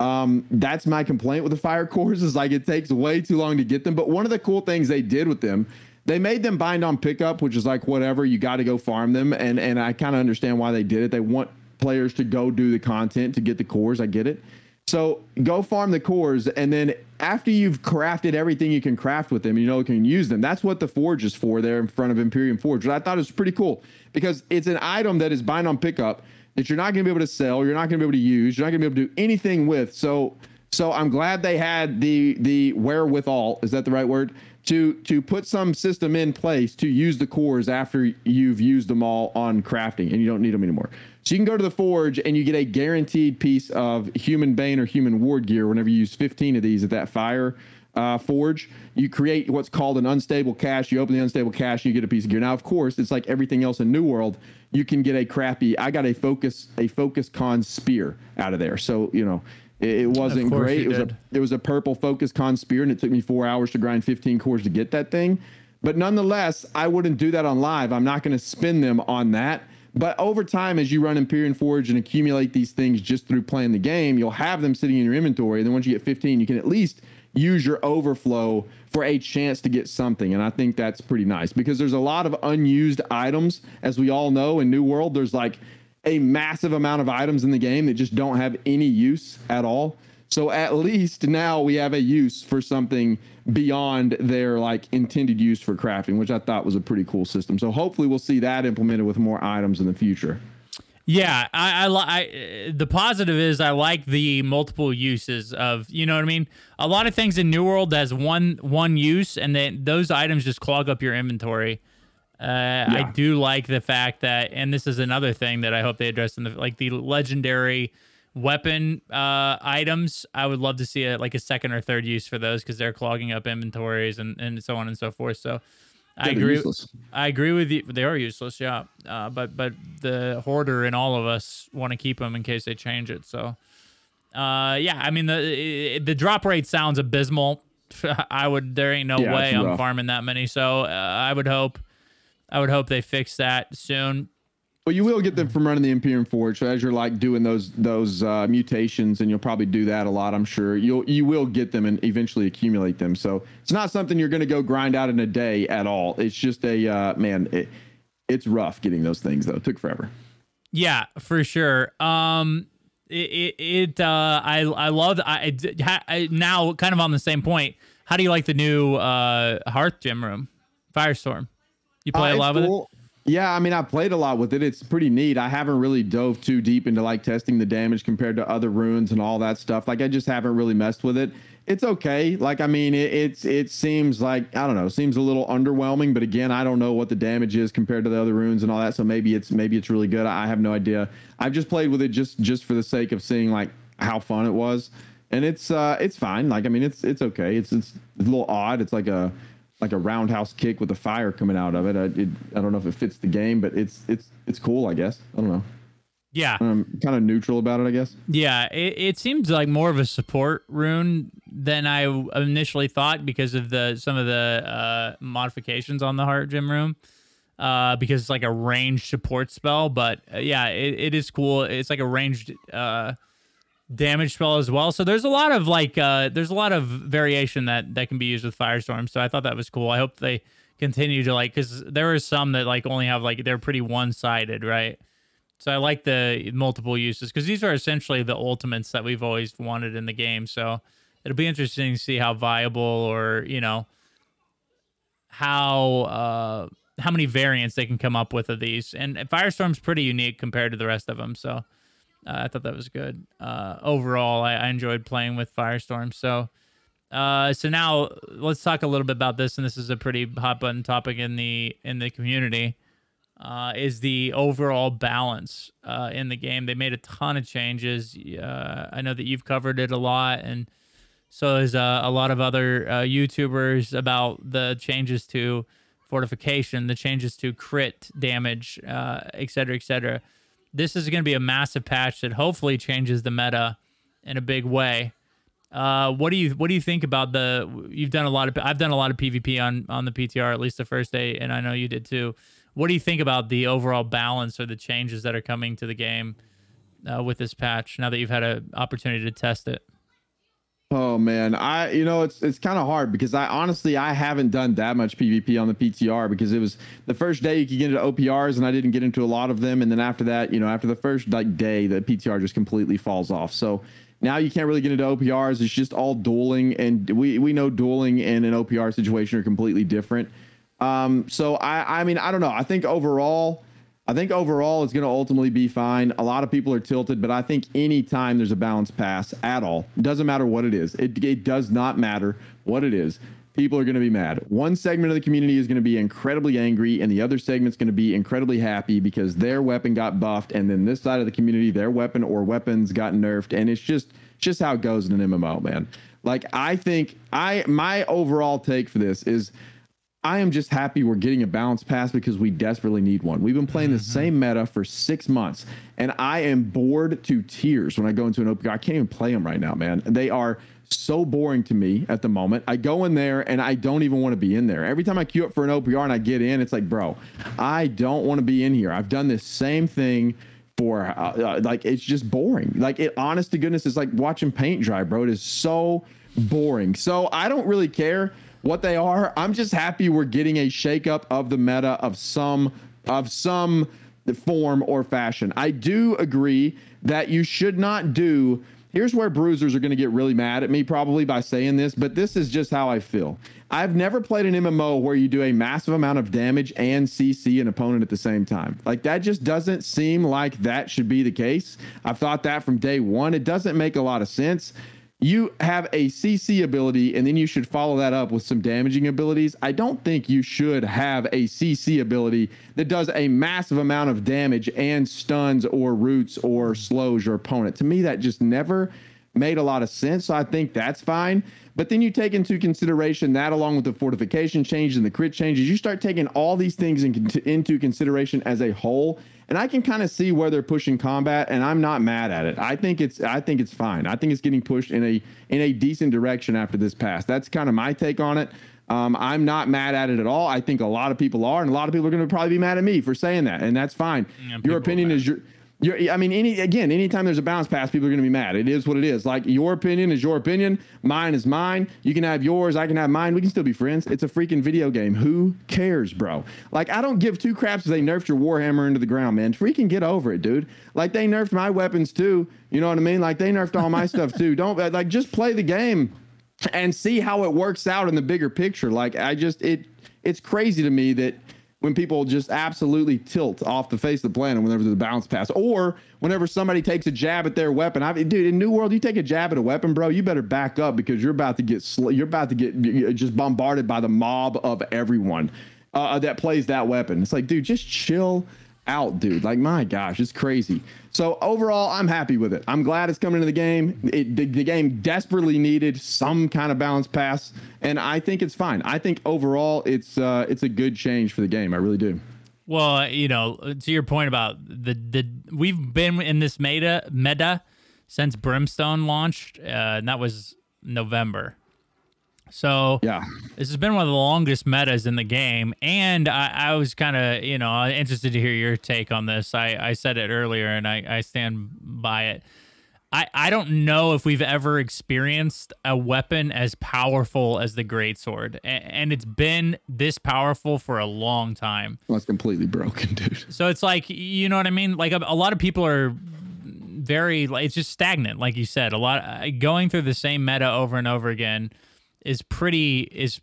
Um, that's my complaint with the fire cores is like it takes way too long to get them. But one of the cool things they did with them, they made them bind on pickup, which is like whatever you got to go farm them, and and I kind of understand why they did it. They want players to go do the content to get the cores. I get it. So go farm the cores, and then after you've crafted everything you can craft with them, you know you can use them. That's what the forge is for there in front of Empyrean Forge. I thought it was pretty cool because it's an item that is bind on pickup that you're not going to be able to sell, you're not going to be able to use, you're not going to be able to do anything with. So so I'm glad they had the the wherewithal, is that the right word? To to put some system in place to use the cores after you've used them all on crafting and you don't need them anymore. So you can go to the forge and you get a guaranteed piece of human bane or human ward gear whenever you use 15 of these at that fire uh, forge. You create what's called an unstable cache. You open the unstable cache, and you get a piece of gear. Now, of course, it's like everything else in New World. You can get a crappy. I got a focus a focus con spear out of there. So you know it, wasn't great. It was a it was a purple focus con spear, and it took me four hours to grind 15 cores to get that thing. But nonetheless, I wouldn't do that on live. I'm not going to spend them on that. But over time, as you run Empyrean Forge and accumulate these things just through playing the game, you'll have them sitting in your inventory. And then once you get 15, you can at least use your overflow for a chance to get something. And I think that's pretty nice because there's a lot of unused items. As we all know in New World, there's like a massive amount of items in the game that just don't have any use at all. So at least now we have a use for something beyond their like intended use for crafting, which I thought was a pretty cool system. So hopefully we'll see that implemented with more items in the future. Yeah, I, I, I, the positive is I like the multiple uses of, you know what I mean. A lot of things in New World has one one use, and then those items just clog up your inventory. Uh, I do like the fact that, and this is another thing that I hope they address in the like the legendary weapon uh, items. I would love to see a, like a second or third use for those because they're clogging up inventories and and so on and so forth. So. I agree. I agree with you. They are useless, yeah. Uh, but but the hoarder in all of us want to keep them in case they change it. So Uh, yeah, I mean the the drop rate sounds abysmal. I would there ain't no Yeah, way I'm rough. farming that many. So uh, I would hope, I would hope they fix that soon. Well, you will get them from running the Empyrean Forge. So as you're like doing those those uh, mutations, and you'll probably do that a lot. I'm sure you'll you will get them and eventually accumulate them. So it's not something you're going to go grind out in a day at all. It's just a uh, man. It, it's rough getting those things though. It took forever. Yeah, for sure. Um, it, it, it uh, I, I love, I, I, now kind of on the same point. How do you like the new, uh, Hearth gym room, Firestorm? You play Uh, a lot it's with it? Yeah, I mean, I played a lot with it. It's pretty neat. I haven't really dove too deep into like testing the damage compared to other runes and all that stuff. Like, I just haven't really messed with it. It's okay. Like, I mean, it, it's it seems like I don't know, seems a little underwhelming. But again, I don't know what the damage is compared to the other runes and all that. So maybe it's maybe it's really good. I have no idea. I've just played with it just just for the sake of seeing like how fun it was, and it's uh it's fine. Like, I mean, it's it's okay. It's it's a little odd. It's like a like a roundhouse kick with a fire coming out of it. I, it, I don't know if it fits the game, but it's it's it's cool. I guess I don't know. Yeah. I'm kind of neutral about it. I guess. Yeah, it, it seems like more of a support rune than I initially thought because of the some of the uh, modifications on the Heart Gym room. Uh, because it's like a ranged support spell, but uh, yeah, it, it is cool. It's like a ranged uh, damage spell as well. So there's a lot of like uh, there's a lot of variation that that can be used with Firestorm. So I thought that was cool. I hope they continue to like because there are some that like only have like they're pretty one sided, right? So I like the multiple uses because these are essentially the ultimates that we've always wanted in the game. So it'll be interesting to see how viable or you know how uh how many variants they can come up with of these. And Firestorm's pretty unique compared to the rest of them. So uh, I thought that was good. Uh, overall, I, I enjoyed playing with Firestorm. So. Uh, so now let's talk a little bit about this, and this is a pretty hot button topic in the in the community uh, is the overall balance uh, in the game. They made a ton of changes. Uh, I know that you've covered it a lot, and so has a lot of other YouTubers about the changes to fortification, the changes to crit damage, uh, et cetera, et cetera. This is going to be a massive patch that hopefully changes the meta in a big way. Uh, what do you what do you think about the? You've done a lot of I've done a lot of PvP on on the PTR at least the first day, and I know you did too. What do you think about the overall balance or the changes that are coming to the game uh, with this patch now that you've had an opportunity to test it? Oh man, I you know it's it's kind of hard because I honestly I haven't done that much PvP on the PTR because it was the first day you could get into OPRs and I didn't get into a lot of them and then after that you know after the first like day the PTR just completely falls off. So now you can't really get into OPRs. It's just all dueling and we we know dueling and an OPR situation are completely different. Um, so I I mean I don't know. I think overall. I think overall it's going to ultimately be fine. A lot of people are tilted, but I think anytime there's a balance pass at all, it doesn't matter what it is. It, it does not matter what it is. People are going to be mad. One segment of the community is going to be incredibly angry, and the other segment's going to be incredibly happy because their weapon got buffed, and then this side of the community, their weapon or weapons got nerfed, and it's just just how it goes in an MMO, man. Like I think I my overall take for this is I am just happy we're getting a balance pass because we desperately need one. We've been playing the same meta for six months, and I am bored to tears when I go into an OPR. I can't even play them right now, man. They are so boring to me at the moment. I go in there and I don't even want to be in there. Every time I queue up for an OPR and I get in, it's like, bro, I don't want to be in here. I've done this same thing for uh, uh, like it's just boring. Like it, honest to goodness, it's like watching paint dry, bro. It is so boring. So I don't really care what they are. I'm just happy we're getting a shakeup of the meta of some of some form or fashion. I do agree that you should not do. Here's where bruisers are going to get really mad at me probably by saying this, but this is just how I feel. I've never played an MMO where you do a massive amount of damage and CC an opponent at the same time. Like that just doesn't seem like that should be the case. I've thought that from day one. It doesn't make a lot of sense you have a CC ability and then you should follow that up with some damaging abilities. I don't think you should have a CC ability that does a massive amount of damage and stuns or roots or slows your opponent. To me, that just never made a lot of sense. So I think that's fine. But then you take into consideration that along with the fortification change and the crit changes, you start taking all these things in, into consideration as a whole. And I can kind of see where they're pushing combat, and I'm not mad at it. I think it's I think it's fine. I think it's getting pushed in a in a decent direction after this pass. That's kind of my take on it. Um, I'm not mad at it at all. I think a lot of people are, and a lot of people are going to probably be mad at me for saying that, and that's fine. Yeah, your opinion is your. Your, I mean, any again, anytime there's a bounce pass, people are going to be mad. It is what it is. Like your opinion is your opinion, mine is mine. You can have yours, I can have mine. We can still be friends. It's a freaking video game. Who cares, bro? Like I don't give two craps if they nerfed your Warhammer into the ground, man. Freaking get over it, dude. Like they nerfed my weapons too. You know what I mean? Like they nerfed all my stuff too. Don't uh, like just play the game and see how it works out in the bigger picture. Like I just it it's crazy to me that when people just absolutely tilt off the face of the planet whenever there's a bounce pass, or whenever somebody takes a jab at their weapon. I mean, dude, in New World, you take a jab at a weapon, bro, you better back up because you're about to get sl- you're about to get just bombarded by the mob of everyone uh, that plays that weapon. It's like, dude, just chill out, dude. Like, my gosh, it's crazy. So overall, I'm happy with it. I'm glad it's coming into the game. It, the, the, game desperately needed some kind of balance pass, and I think it's fine. I think overall, it's uh, it's a good change for the game. I really do. Well, you know, to your point about the the we've been in this meta meta since Brimstone launched, uh, and that was November. So yeah, this has been one of the longest metas in the game, and I, I was kind of you know interested to hear your take on this. I, I said it earlier, and I, I stand by it. I, I don't know if we've ever experienced a weapon as powerful as the greatsword, and, and it's been this powerful for a long time. Well, it's completely broken, dude. So it's like you know what I mean. Like a, a lot of people are very like it's just stagnant, like you said. A lot going through the same meta over and over again is pretty is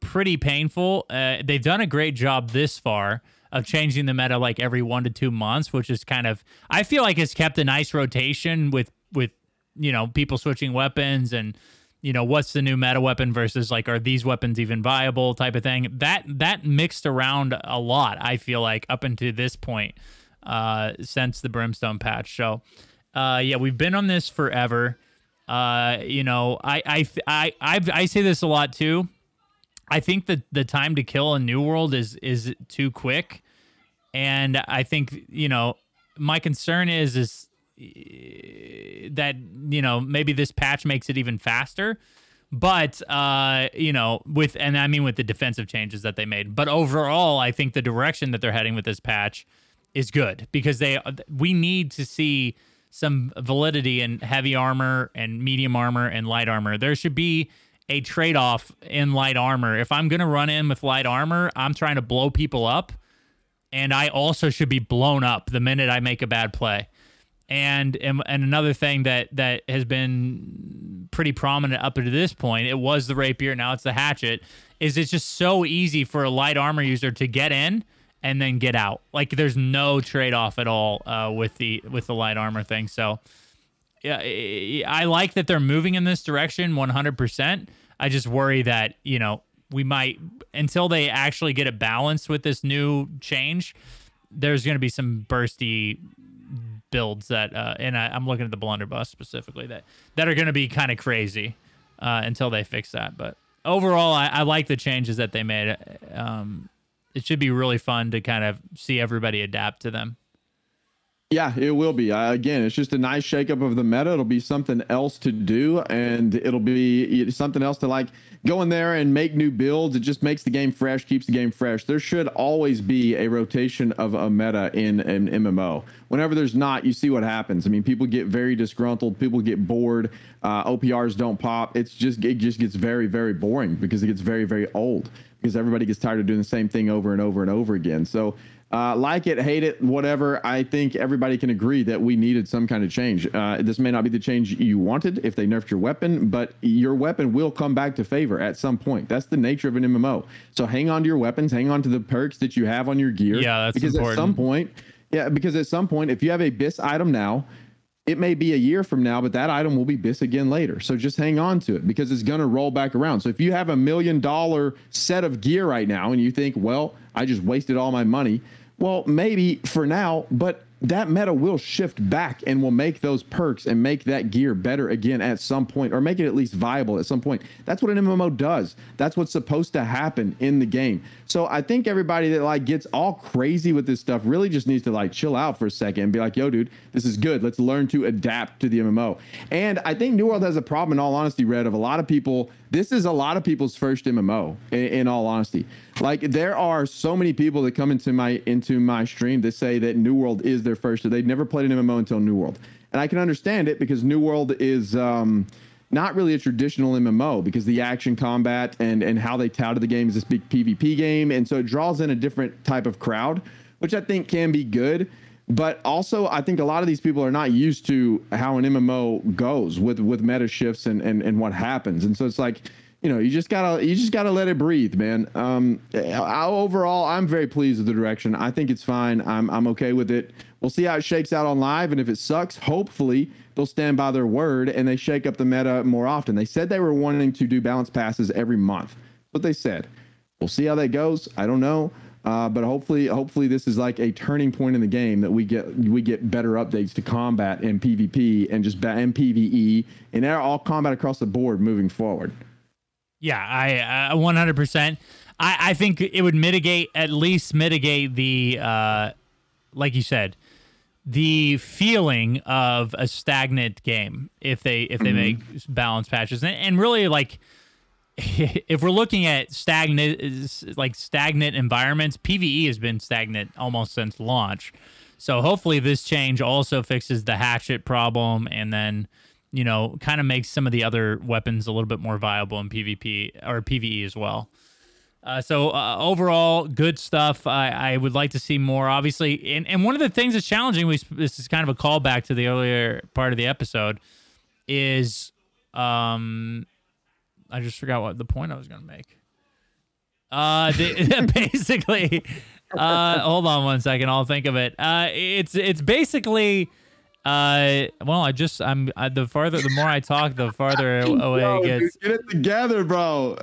pretty painful. Uh, they've done a great job this far of changing the meta like every one to two months, which is kind of I feel like it's kept a nice rotation with with you know people switching weapons and you know what's the new meta weapon versus like are these weapons even viable type of thing. That that mixed around a lot i feel like up until this point uh since the brimstone patch. So uh yeah we've been on this forever uh, you know, I I I I, say this a lot too. I think that the time to kill a new world is is too quick, and I think you know my concern is is eh, that you know maybe this patch makes it even faster. But uh you know with and i mean with the defensive changes that they made. But overall i think the direction that they're heading with this patch is good because they we need to see some validity in heavy armor and medium armor and light armor. There should be a trade off in light armor. If I'm going to run in with light armor, I'm trying to blow people up. And I also should be blown up the minute I make a bad play. And, and and another thing that that has been pretty prominent up to this point, it was the rapier, now it's the hatchet, is it's just so easy for a light armor user to get in and then get out. Like there's no trade off at all uh, with the with the light armor thing. So yeah, I like that they're moving in this direction 100%. I just worry that you know we might until they actually get it balanced with this new change. There's going to be some bursty builds that, uh, and I, am looking at the blunderbuss specifically that that are going to be kind of crazy uh, until they fix that. But overall, I, I, like the changes that they made. Um, it should be really fun to kind of see everybody adapt to them. Yeah, it will be. Uh, again, it's just a nice shakeup of the meta. It'll be something else to do, and it'll be something else to like go in there and make new builds. It just makes the game fresh, keeps the game fresh. There should always be a rotation of a meta in an MMO. Whenever there's not, you see what happens. I mean, people get very disgruntled. People get bored. Uh, OPRs don't pop. It's just it just gets very very boring because it gets very very old because everybody gets tired of doing the same thing over and over and over again. So, uh, like it, hate it, whatever. I think everybody can agree that we needed some kind of change. Uh, this may not be the change you wanted if they nerfed your weapon, but your weapon will come back to favor at some point. That's the nature of an MMO. So hang on to your weapons, hang on to the perks that you have on your gear. Yeah, that's because important. at some point, yeah, because at some point, if you have a BIS item now, it may be a year from now, but that item will be BIS again later. So just hang on to it because it's going to roll back around. So if you have a million dollar set of gear right now and you think, well, I just wasted all my money, well, maybe for now, but that meta will shift back and will make those perks and make that gear better again at some point or make it at least viable at some point. That's what an MMO does. That's what's supposed to happen in the game. So I think everybody that like gets all crazy with this stuff really just needs to like chill out for a second and be like, yo, dude, this is good. Let's learn to adapt to the MMO. And I think New World has a problem, in all honesty, Red, of a lot of people. This is a lot of people's first MMO, in, in all honesty. Like there are so many people that come into my into my stream that say that New World is their first. They've never played an MMO until New World, and I can understand it because New World is um, not really a traditional MMO because the action combat and and how they touted the game is this big PvP game, and so it draws in a different type of crowd, which I think can be good. But also, I think a lot of these people are not used to how an MMO goes with with meta shifts and and and what happens, and so it's like you know, you just gotta you just gotta let it breathe, man. Um, I, overall, I'm very pleased with the direction. I think it's fine. I'm I'm okay with it. We'll see how it shakes out on live, and if it sucks, hopefully they'll stand by their word and they shake up the meta more often. They said they were wanting to do balance passes every month. What they said. We'll see how that goes. I don't know. Uh, but hopefully, hopefully this is like a turning point in the game that we get we get better updates to combat and PvP and just MPVE and PVE and all combat across the board moving forward. Yeah, I uh, 100%. I, I think it would mitigate, at least mitigate the, uh, like you said, the feeling of a stagnant game if they if they mm-hmm. make balance patches and, and really like if we're looking at stagnant like stagnant environments pve has been stagnant almost since launch so hopefully this change also fixes the hatchet problem and then you know, kind of makes some of the other weapons a little bit more viable in PvP or PvE as well. Uh, so uh, overall, good stuff. I, I would like to see more, obviously. And, and one of the things that's challenging, we, this is kind of a callback to the earlier part of the episode, is um, I just forgot what the point I was going to make. Uh, basically, uh, hold on one second. I'll think of it. Uh, it's it's basically uh, well, I just I'm I, the farther the more I talk, the farther away Yo, it gets. Dude, get it together, bro.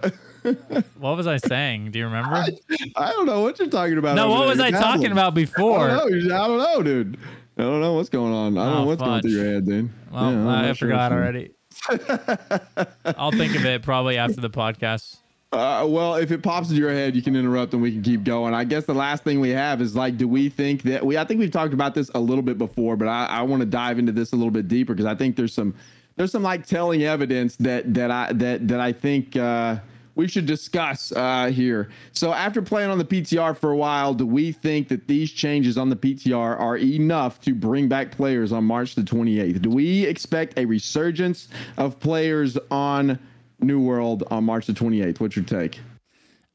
what was I saying? Do you remember? I, I don't know what you're talking about. No, what there. was I talking about before? I don't, know. I don't know, dude. I don't know what's going on. I don't oh, know what's fudge. going through your head, dude. Well, yeah, I, I forgot sure already. I'll think of it probably after the podcast. Uh, well, if it pops into your head, you can interrupt and we can keep going. I guess the last thing we have is like, do we think that we? I think we've talked about this a little bit before, but I, I want to dive into this a little bit deeper because I think there's some there's some like telling evidence that that I that that I think uh, we should discuss uh, here. So after playing on the PTR for a while, do we think that these changes on the PTR are enough to bring back players on March the 28th? Do we expect a resurgence of players on? New World on March the 28th. What's your take?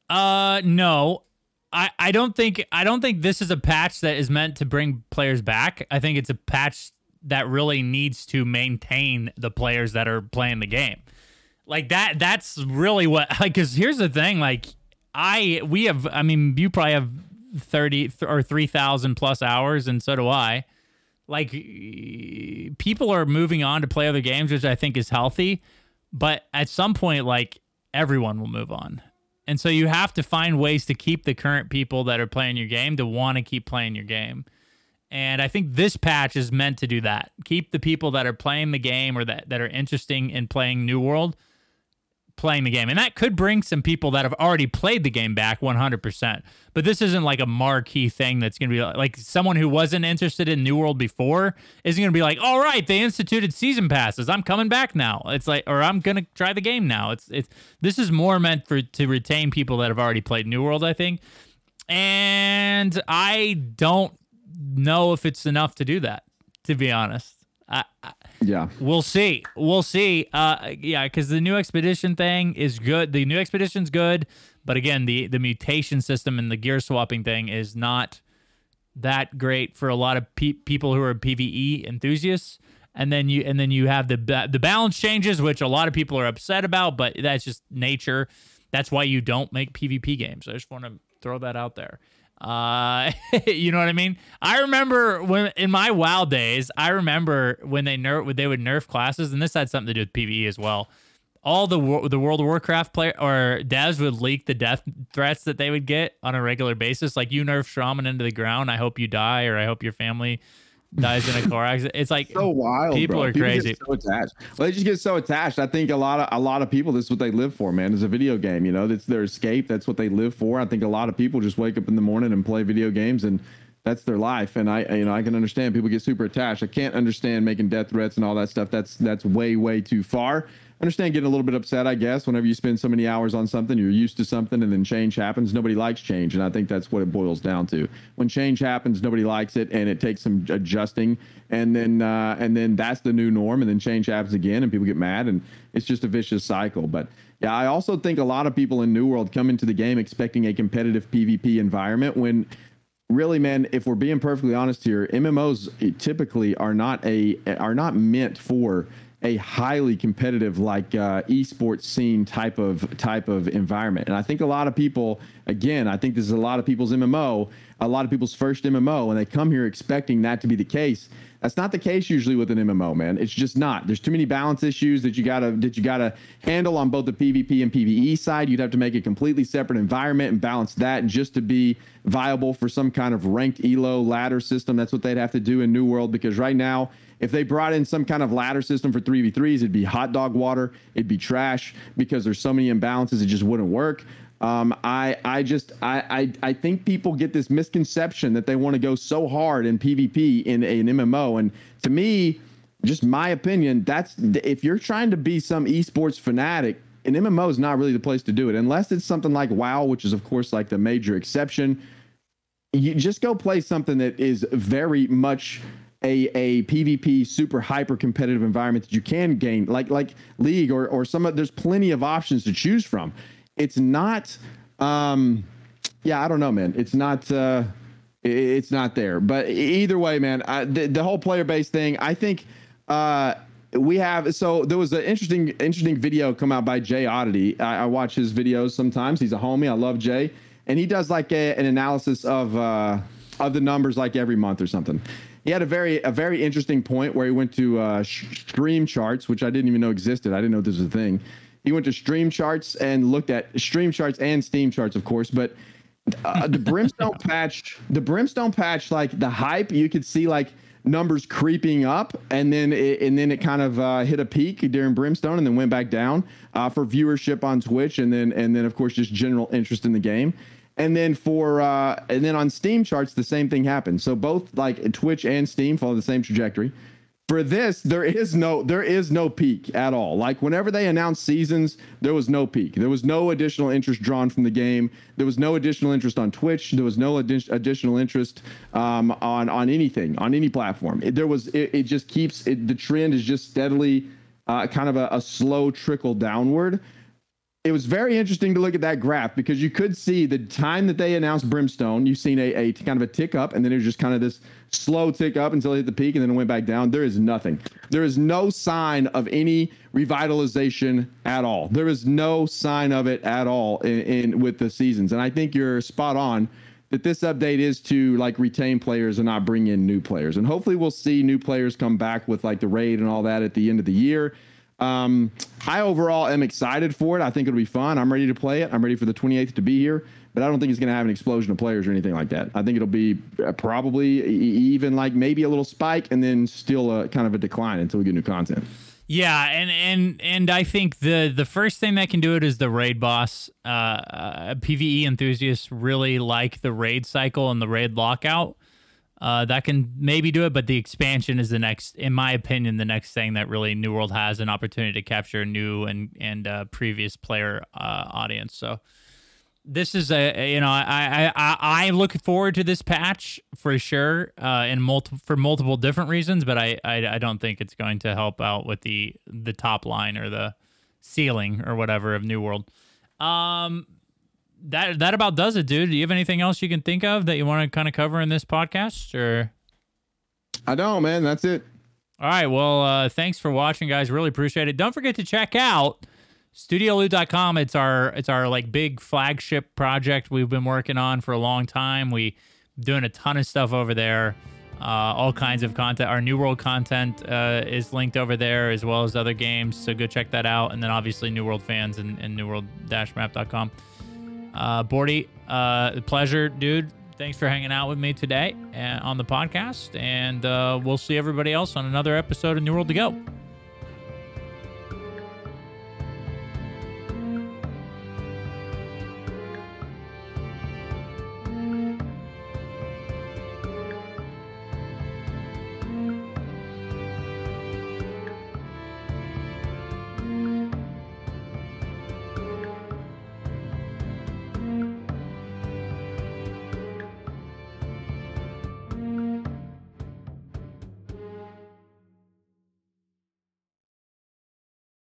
Uh, no. I, I don't think I don't think this is a patch that is meant to bring players back. I think it's a patch that really needs to maintain the players that are playing the game. Like that that's really what like cuz here's the thing like I we have I mean you probably have 30 or 3000 plus hours and so do I. Like people are moving on to play other games which I think is healthy, but at some point, like everyone will move on. And so you have to find ways to keep the current people that are playing your game to want to keep playing your game. And I think this patch is meant to do that. Keep the people that are playing the game or that, that are interesting in playing New World playing the game. And that could bring some people that have already played the game back 100%. But this isn't like a marquee thing that's going to be like someone who wasn't interested in New World before isn't going to be like, "All right, they instituted season passes. I'm coming back now." It's like or I'm going to try the game now. It's it's this is more meant for to retain people that have already played New World, I think. And I don't know if it's enough to do that, to be honest. I, I yeah. We'll see. We'll see. Uh, yeah, because the new expedition thing is good. The new expedition's good, but again, the the mutation system and the gear swapping thing is not that great for a lot of pe- people who are PVE enthusiasts. And then you and then you have the the balance changes, which a lot of people are upset about, but that's just nature. That's why you don't make PvP games. I just want to throw that out there. Uh, you know what I mean? I remember when in my WoW days, I remember when they nerf they would nerf classes, and this had something to do with PVE as well. All the the World of Warcraft player or devs would leak the death threats that they would get on a regular basis, like you nerf Shaman into the ground. I hope you die, or I hope your family dies in a car accident. It's like so wild. People bro. are people crazy. So attached. Well, they just get so attached. I think a lot of a lot of people. This is what they live for, man. Is a video game. You know, that's their escape. That's what they live for. I think a lot of people just wake up in the morning and play video games, and that's their life. And I, you know, I can understand people get super attached. I can't understand making death threats and all that stuff. That's that's way way too far. Understand getting a little bit upset, I guess, whenever you spend so many hours on something, you're used to something, and then change happens. Nobody likes change, and I think that's what it boils down to. When change happens, nobody likes it, and it takes some adjusting, and then uh, and then that's the new norm, and then change happens again, and people get mad, and it's just a vicious cycle. But yeah, I also think a lot of people in New World come into the game expecting a competitive PvP environment when really man if we're being perfectly honest here mmos typically are not a are not meant for a highly competitive like uh, esports scene type of type of environment and i think a lot of people again i think this is a lot of people's mmo a lot of people's first mmo and they come here expecting that to be the case that's not the case usually with an MMO, man. It's just not. There's too many balance issues that you gotta that you gotta handle on both the PvP and PvE side. You'd have to make a completely separate environment and balance that just to be viable for some kind of ranked elo ladder system. That's what they'd have to do in New World because right now, if they brought in some kind of ladder system for 3v3s, it'd be hot dog water, it'd be trash because there's so many imbalances, it just wouldn't work. Um, I I just I, I I think people get this misconception that they want to go so hard in PvP in an MMO, and to me, just my opinion, that's if you're trying to be some esports fanatic, an MMO is not really the place to do it unless it's something like WoW, which is of course like the major exception. You just go play something that is very much a, a PvP super hyper competitive environment that you can gain like like League or or some of there's plenty of options to choose from. It's not um yeah i don't know man. It's not uh it's not there. But either way man I, the, the whole player base thing i think uh we have so there was an interesting interesting video come out by jay oddity. I, I watch his videos sometimes. He's a homie. I love jay. And he does like a, an analysis of uh of the numbers like every month or something he had a very a very interesting point where he went to uh stream charts which i didn't even know existed. I didn't know this was a thing. He went to stream charts and looked at stream charts and steam charts of course but uh, the brimstone patch the brimstone patch like the hype you could see like numbers creeping up and then it, and then it kind of uh, hit a peak during brimstone and then went back down uh, for viewership on twitch and then and then of course just general interest in the game and then for uh, and then on steam charts the same thing happened. So both like twitch and steam follow the same trajectory. For this there is no there is no peak at all. Like whenever they announced seasons there was no peak. There was no additional interest drawn from the game. There was no additional interest on twitch. There was no addi- additional interest um, on on anything on any platform. It, there was it, it just keeps it, the trend is just steadily uh, kind of a, a slow trickle downward it was very interesting to look at that graph because you could see the time that they announced Brimstone, you've seen a, a kind of a tick up, and then it was just kind of this slow tick up until it hit the peak, and then it went back down. There is nothing. There is no sign of any revitalization at all. There is no sign of it at all in, in with the seasons, and I think you're spot on that this update is to like retain players and not bring in new players. And hopefully we'll see new players come back with like the raid and all that at the end of the year. Um, I overall am excited for it. I think it'll be fun. I'm ready to play it. I'm ready for the 28th to be here, but I don't think it's going to have an explosion of players or anything like that. I think it'll be uh, probably even like maybe a little spike and then still a kind of a decline until we get new content. Yeah, and and and I think the the first thing that can do it is the raid boss. Uh, uh, PVE enthusiasts really like the raid cycle and the raid lockout. Uh, that can maybe do it, but the expansion is the next, in my opinion, the next thing that really New World has an opportunity to capture a new and and uh, previous player uh, audience. So this is a, you know I, I I look forward to this patch for sure uh in multiple for multiple different reasons but I, I I don't think it's going to help out with the the top line or the ceiling or whatever of New World um that that about does it dude. Do you have anything else you can think of that you want to kind of cover in this podcast or? I don't man. That's it. All right. Well uh thanks for watching guys. Really appreciate it. Don't forget to check out studioloot.com it's our it's our like big flagship project we've been working on for a long time. We doing a ton of stuff over there. Uh, all kinds of content. Our new world content uh, is linked over there as well as other games. So go check that out. And then obviously new world fans and, and new world map.com uh bordy uh pleasure dude thanks for hanging out with me today uh, on the podcast. And uh, we'll see everybody else on another episode of New World to Go.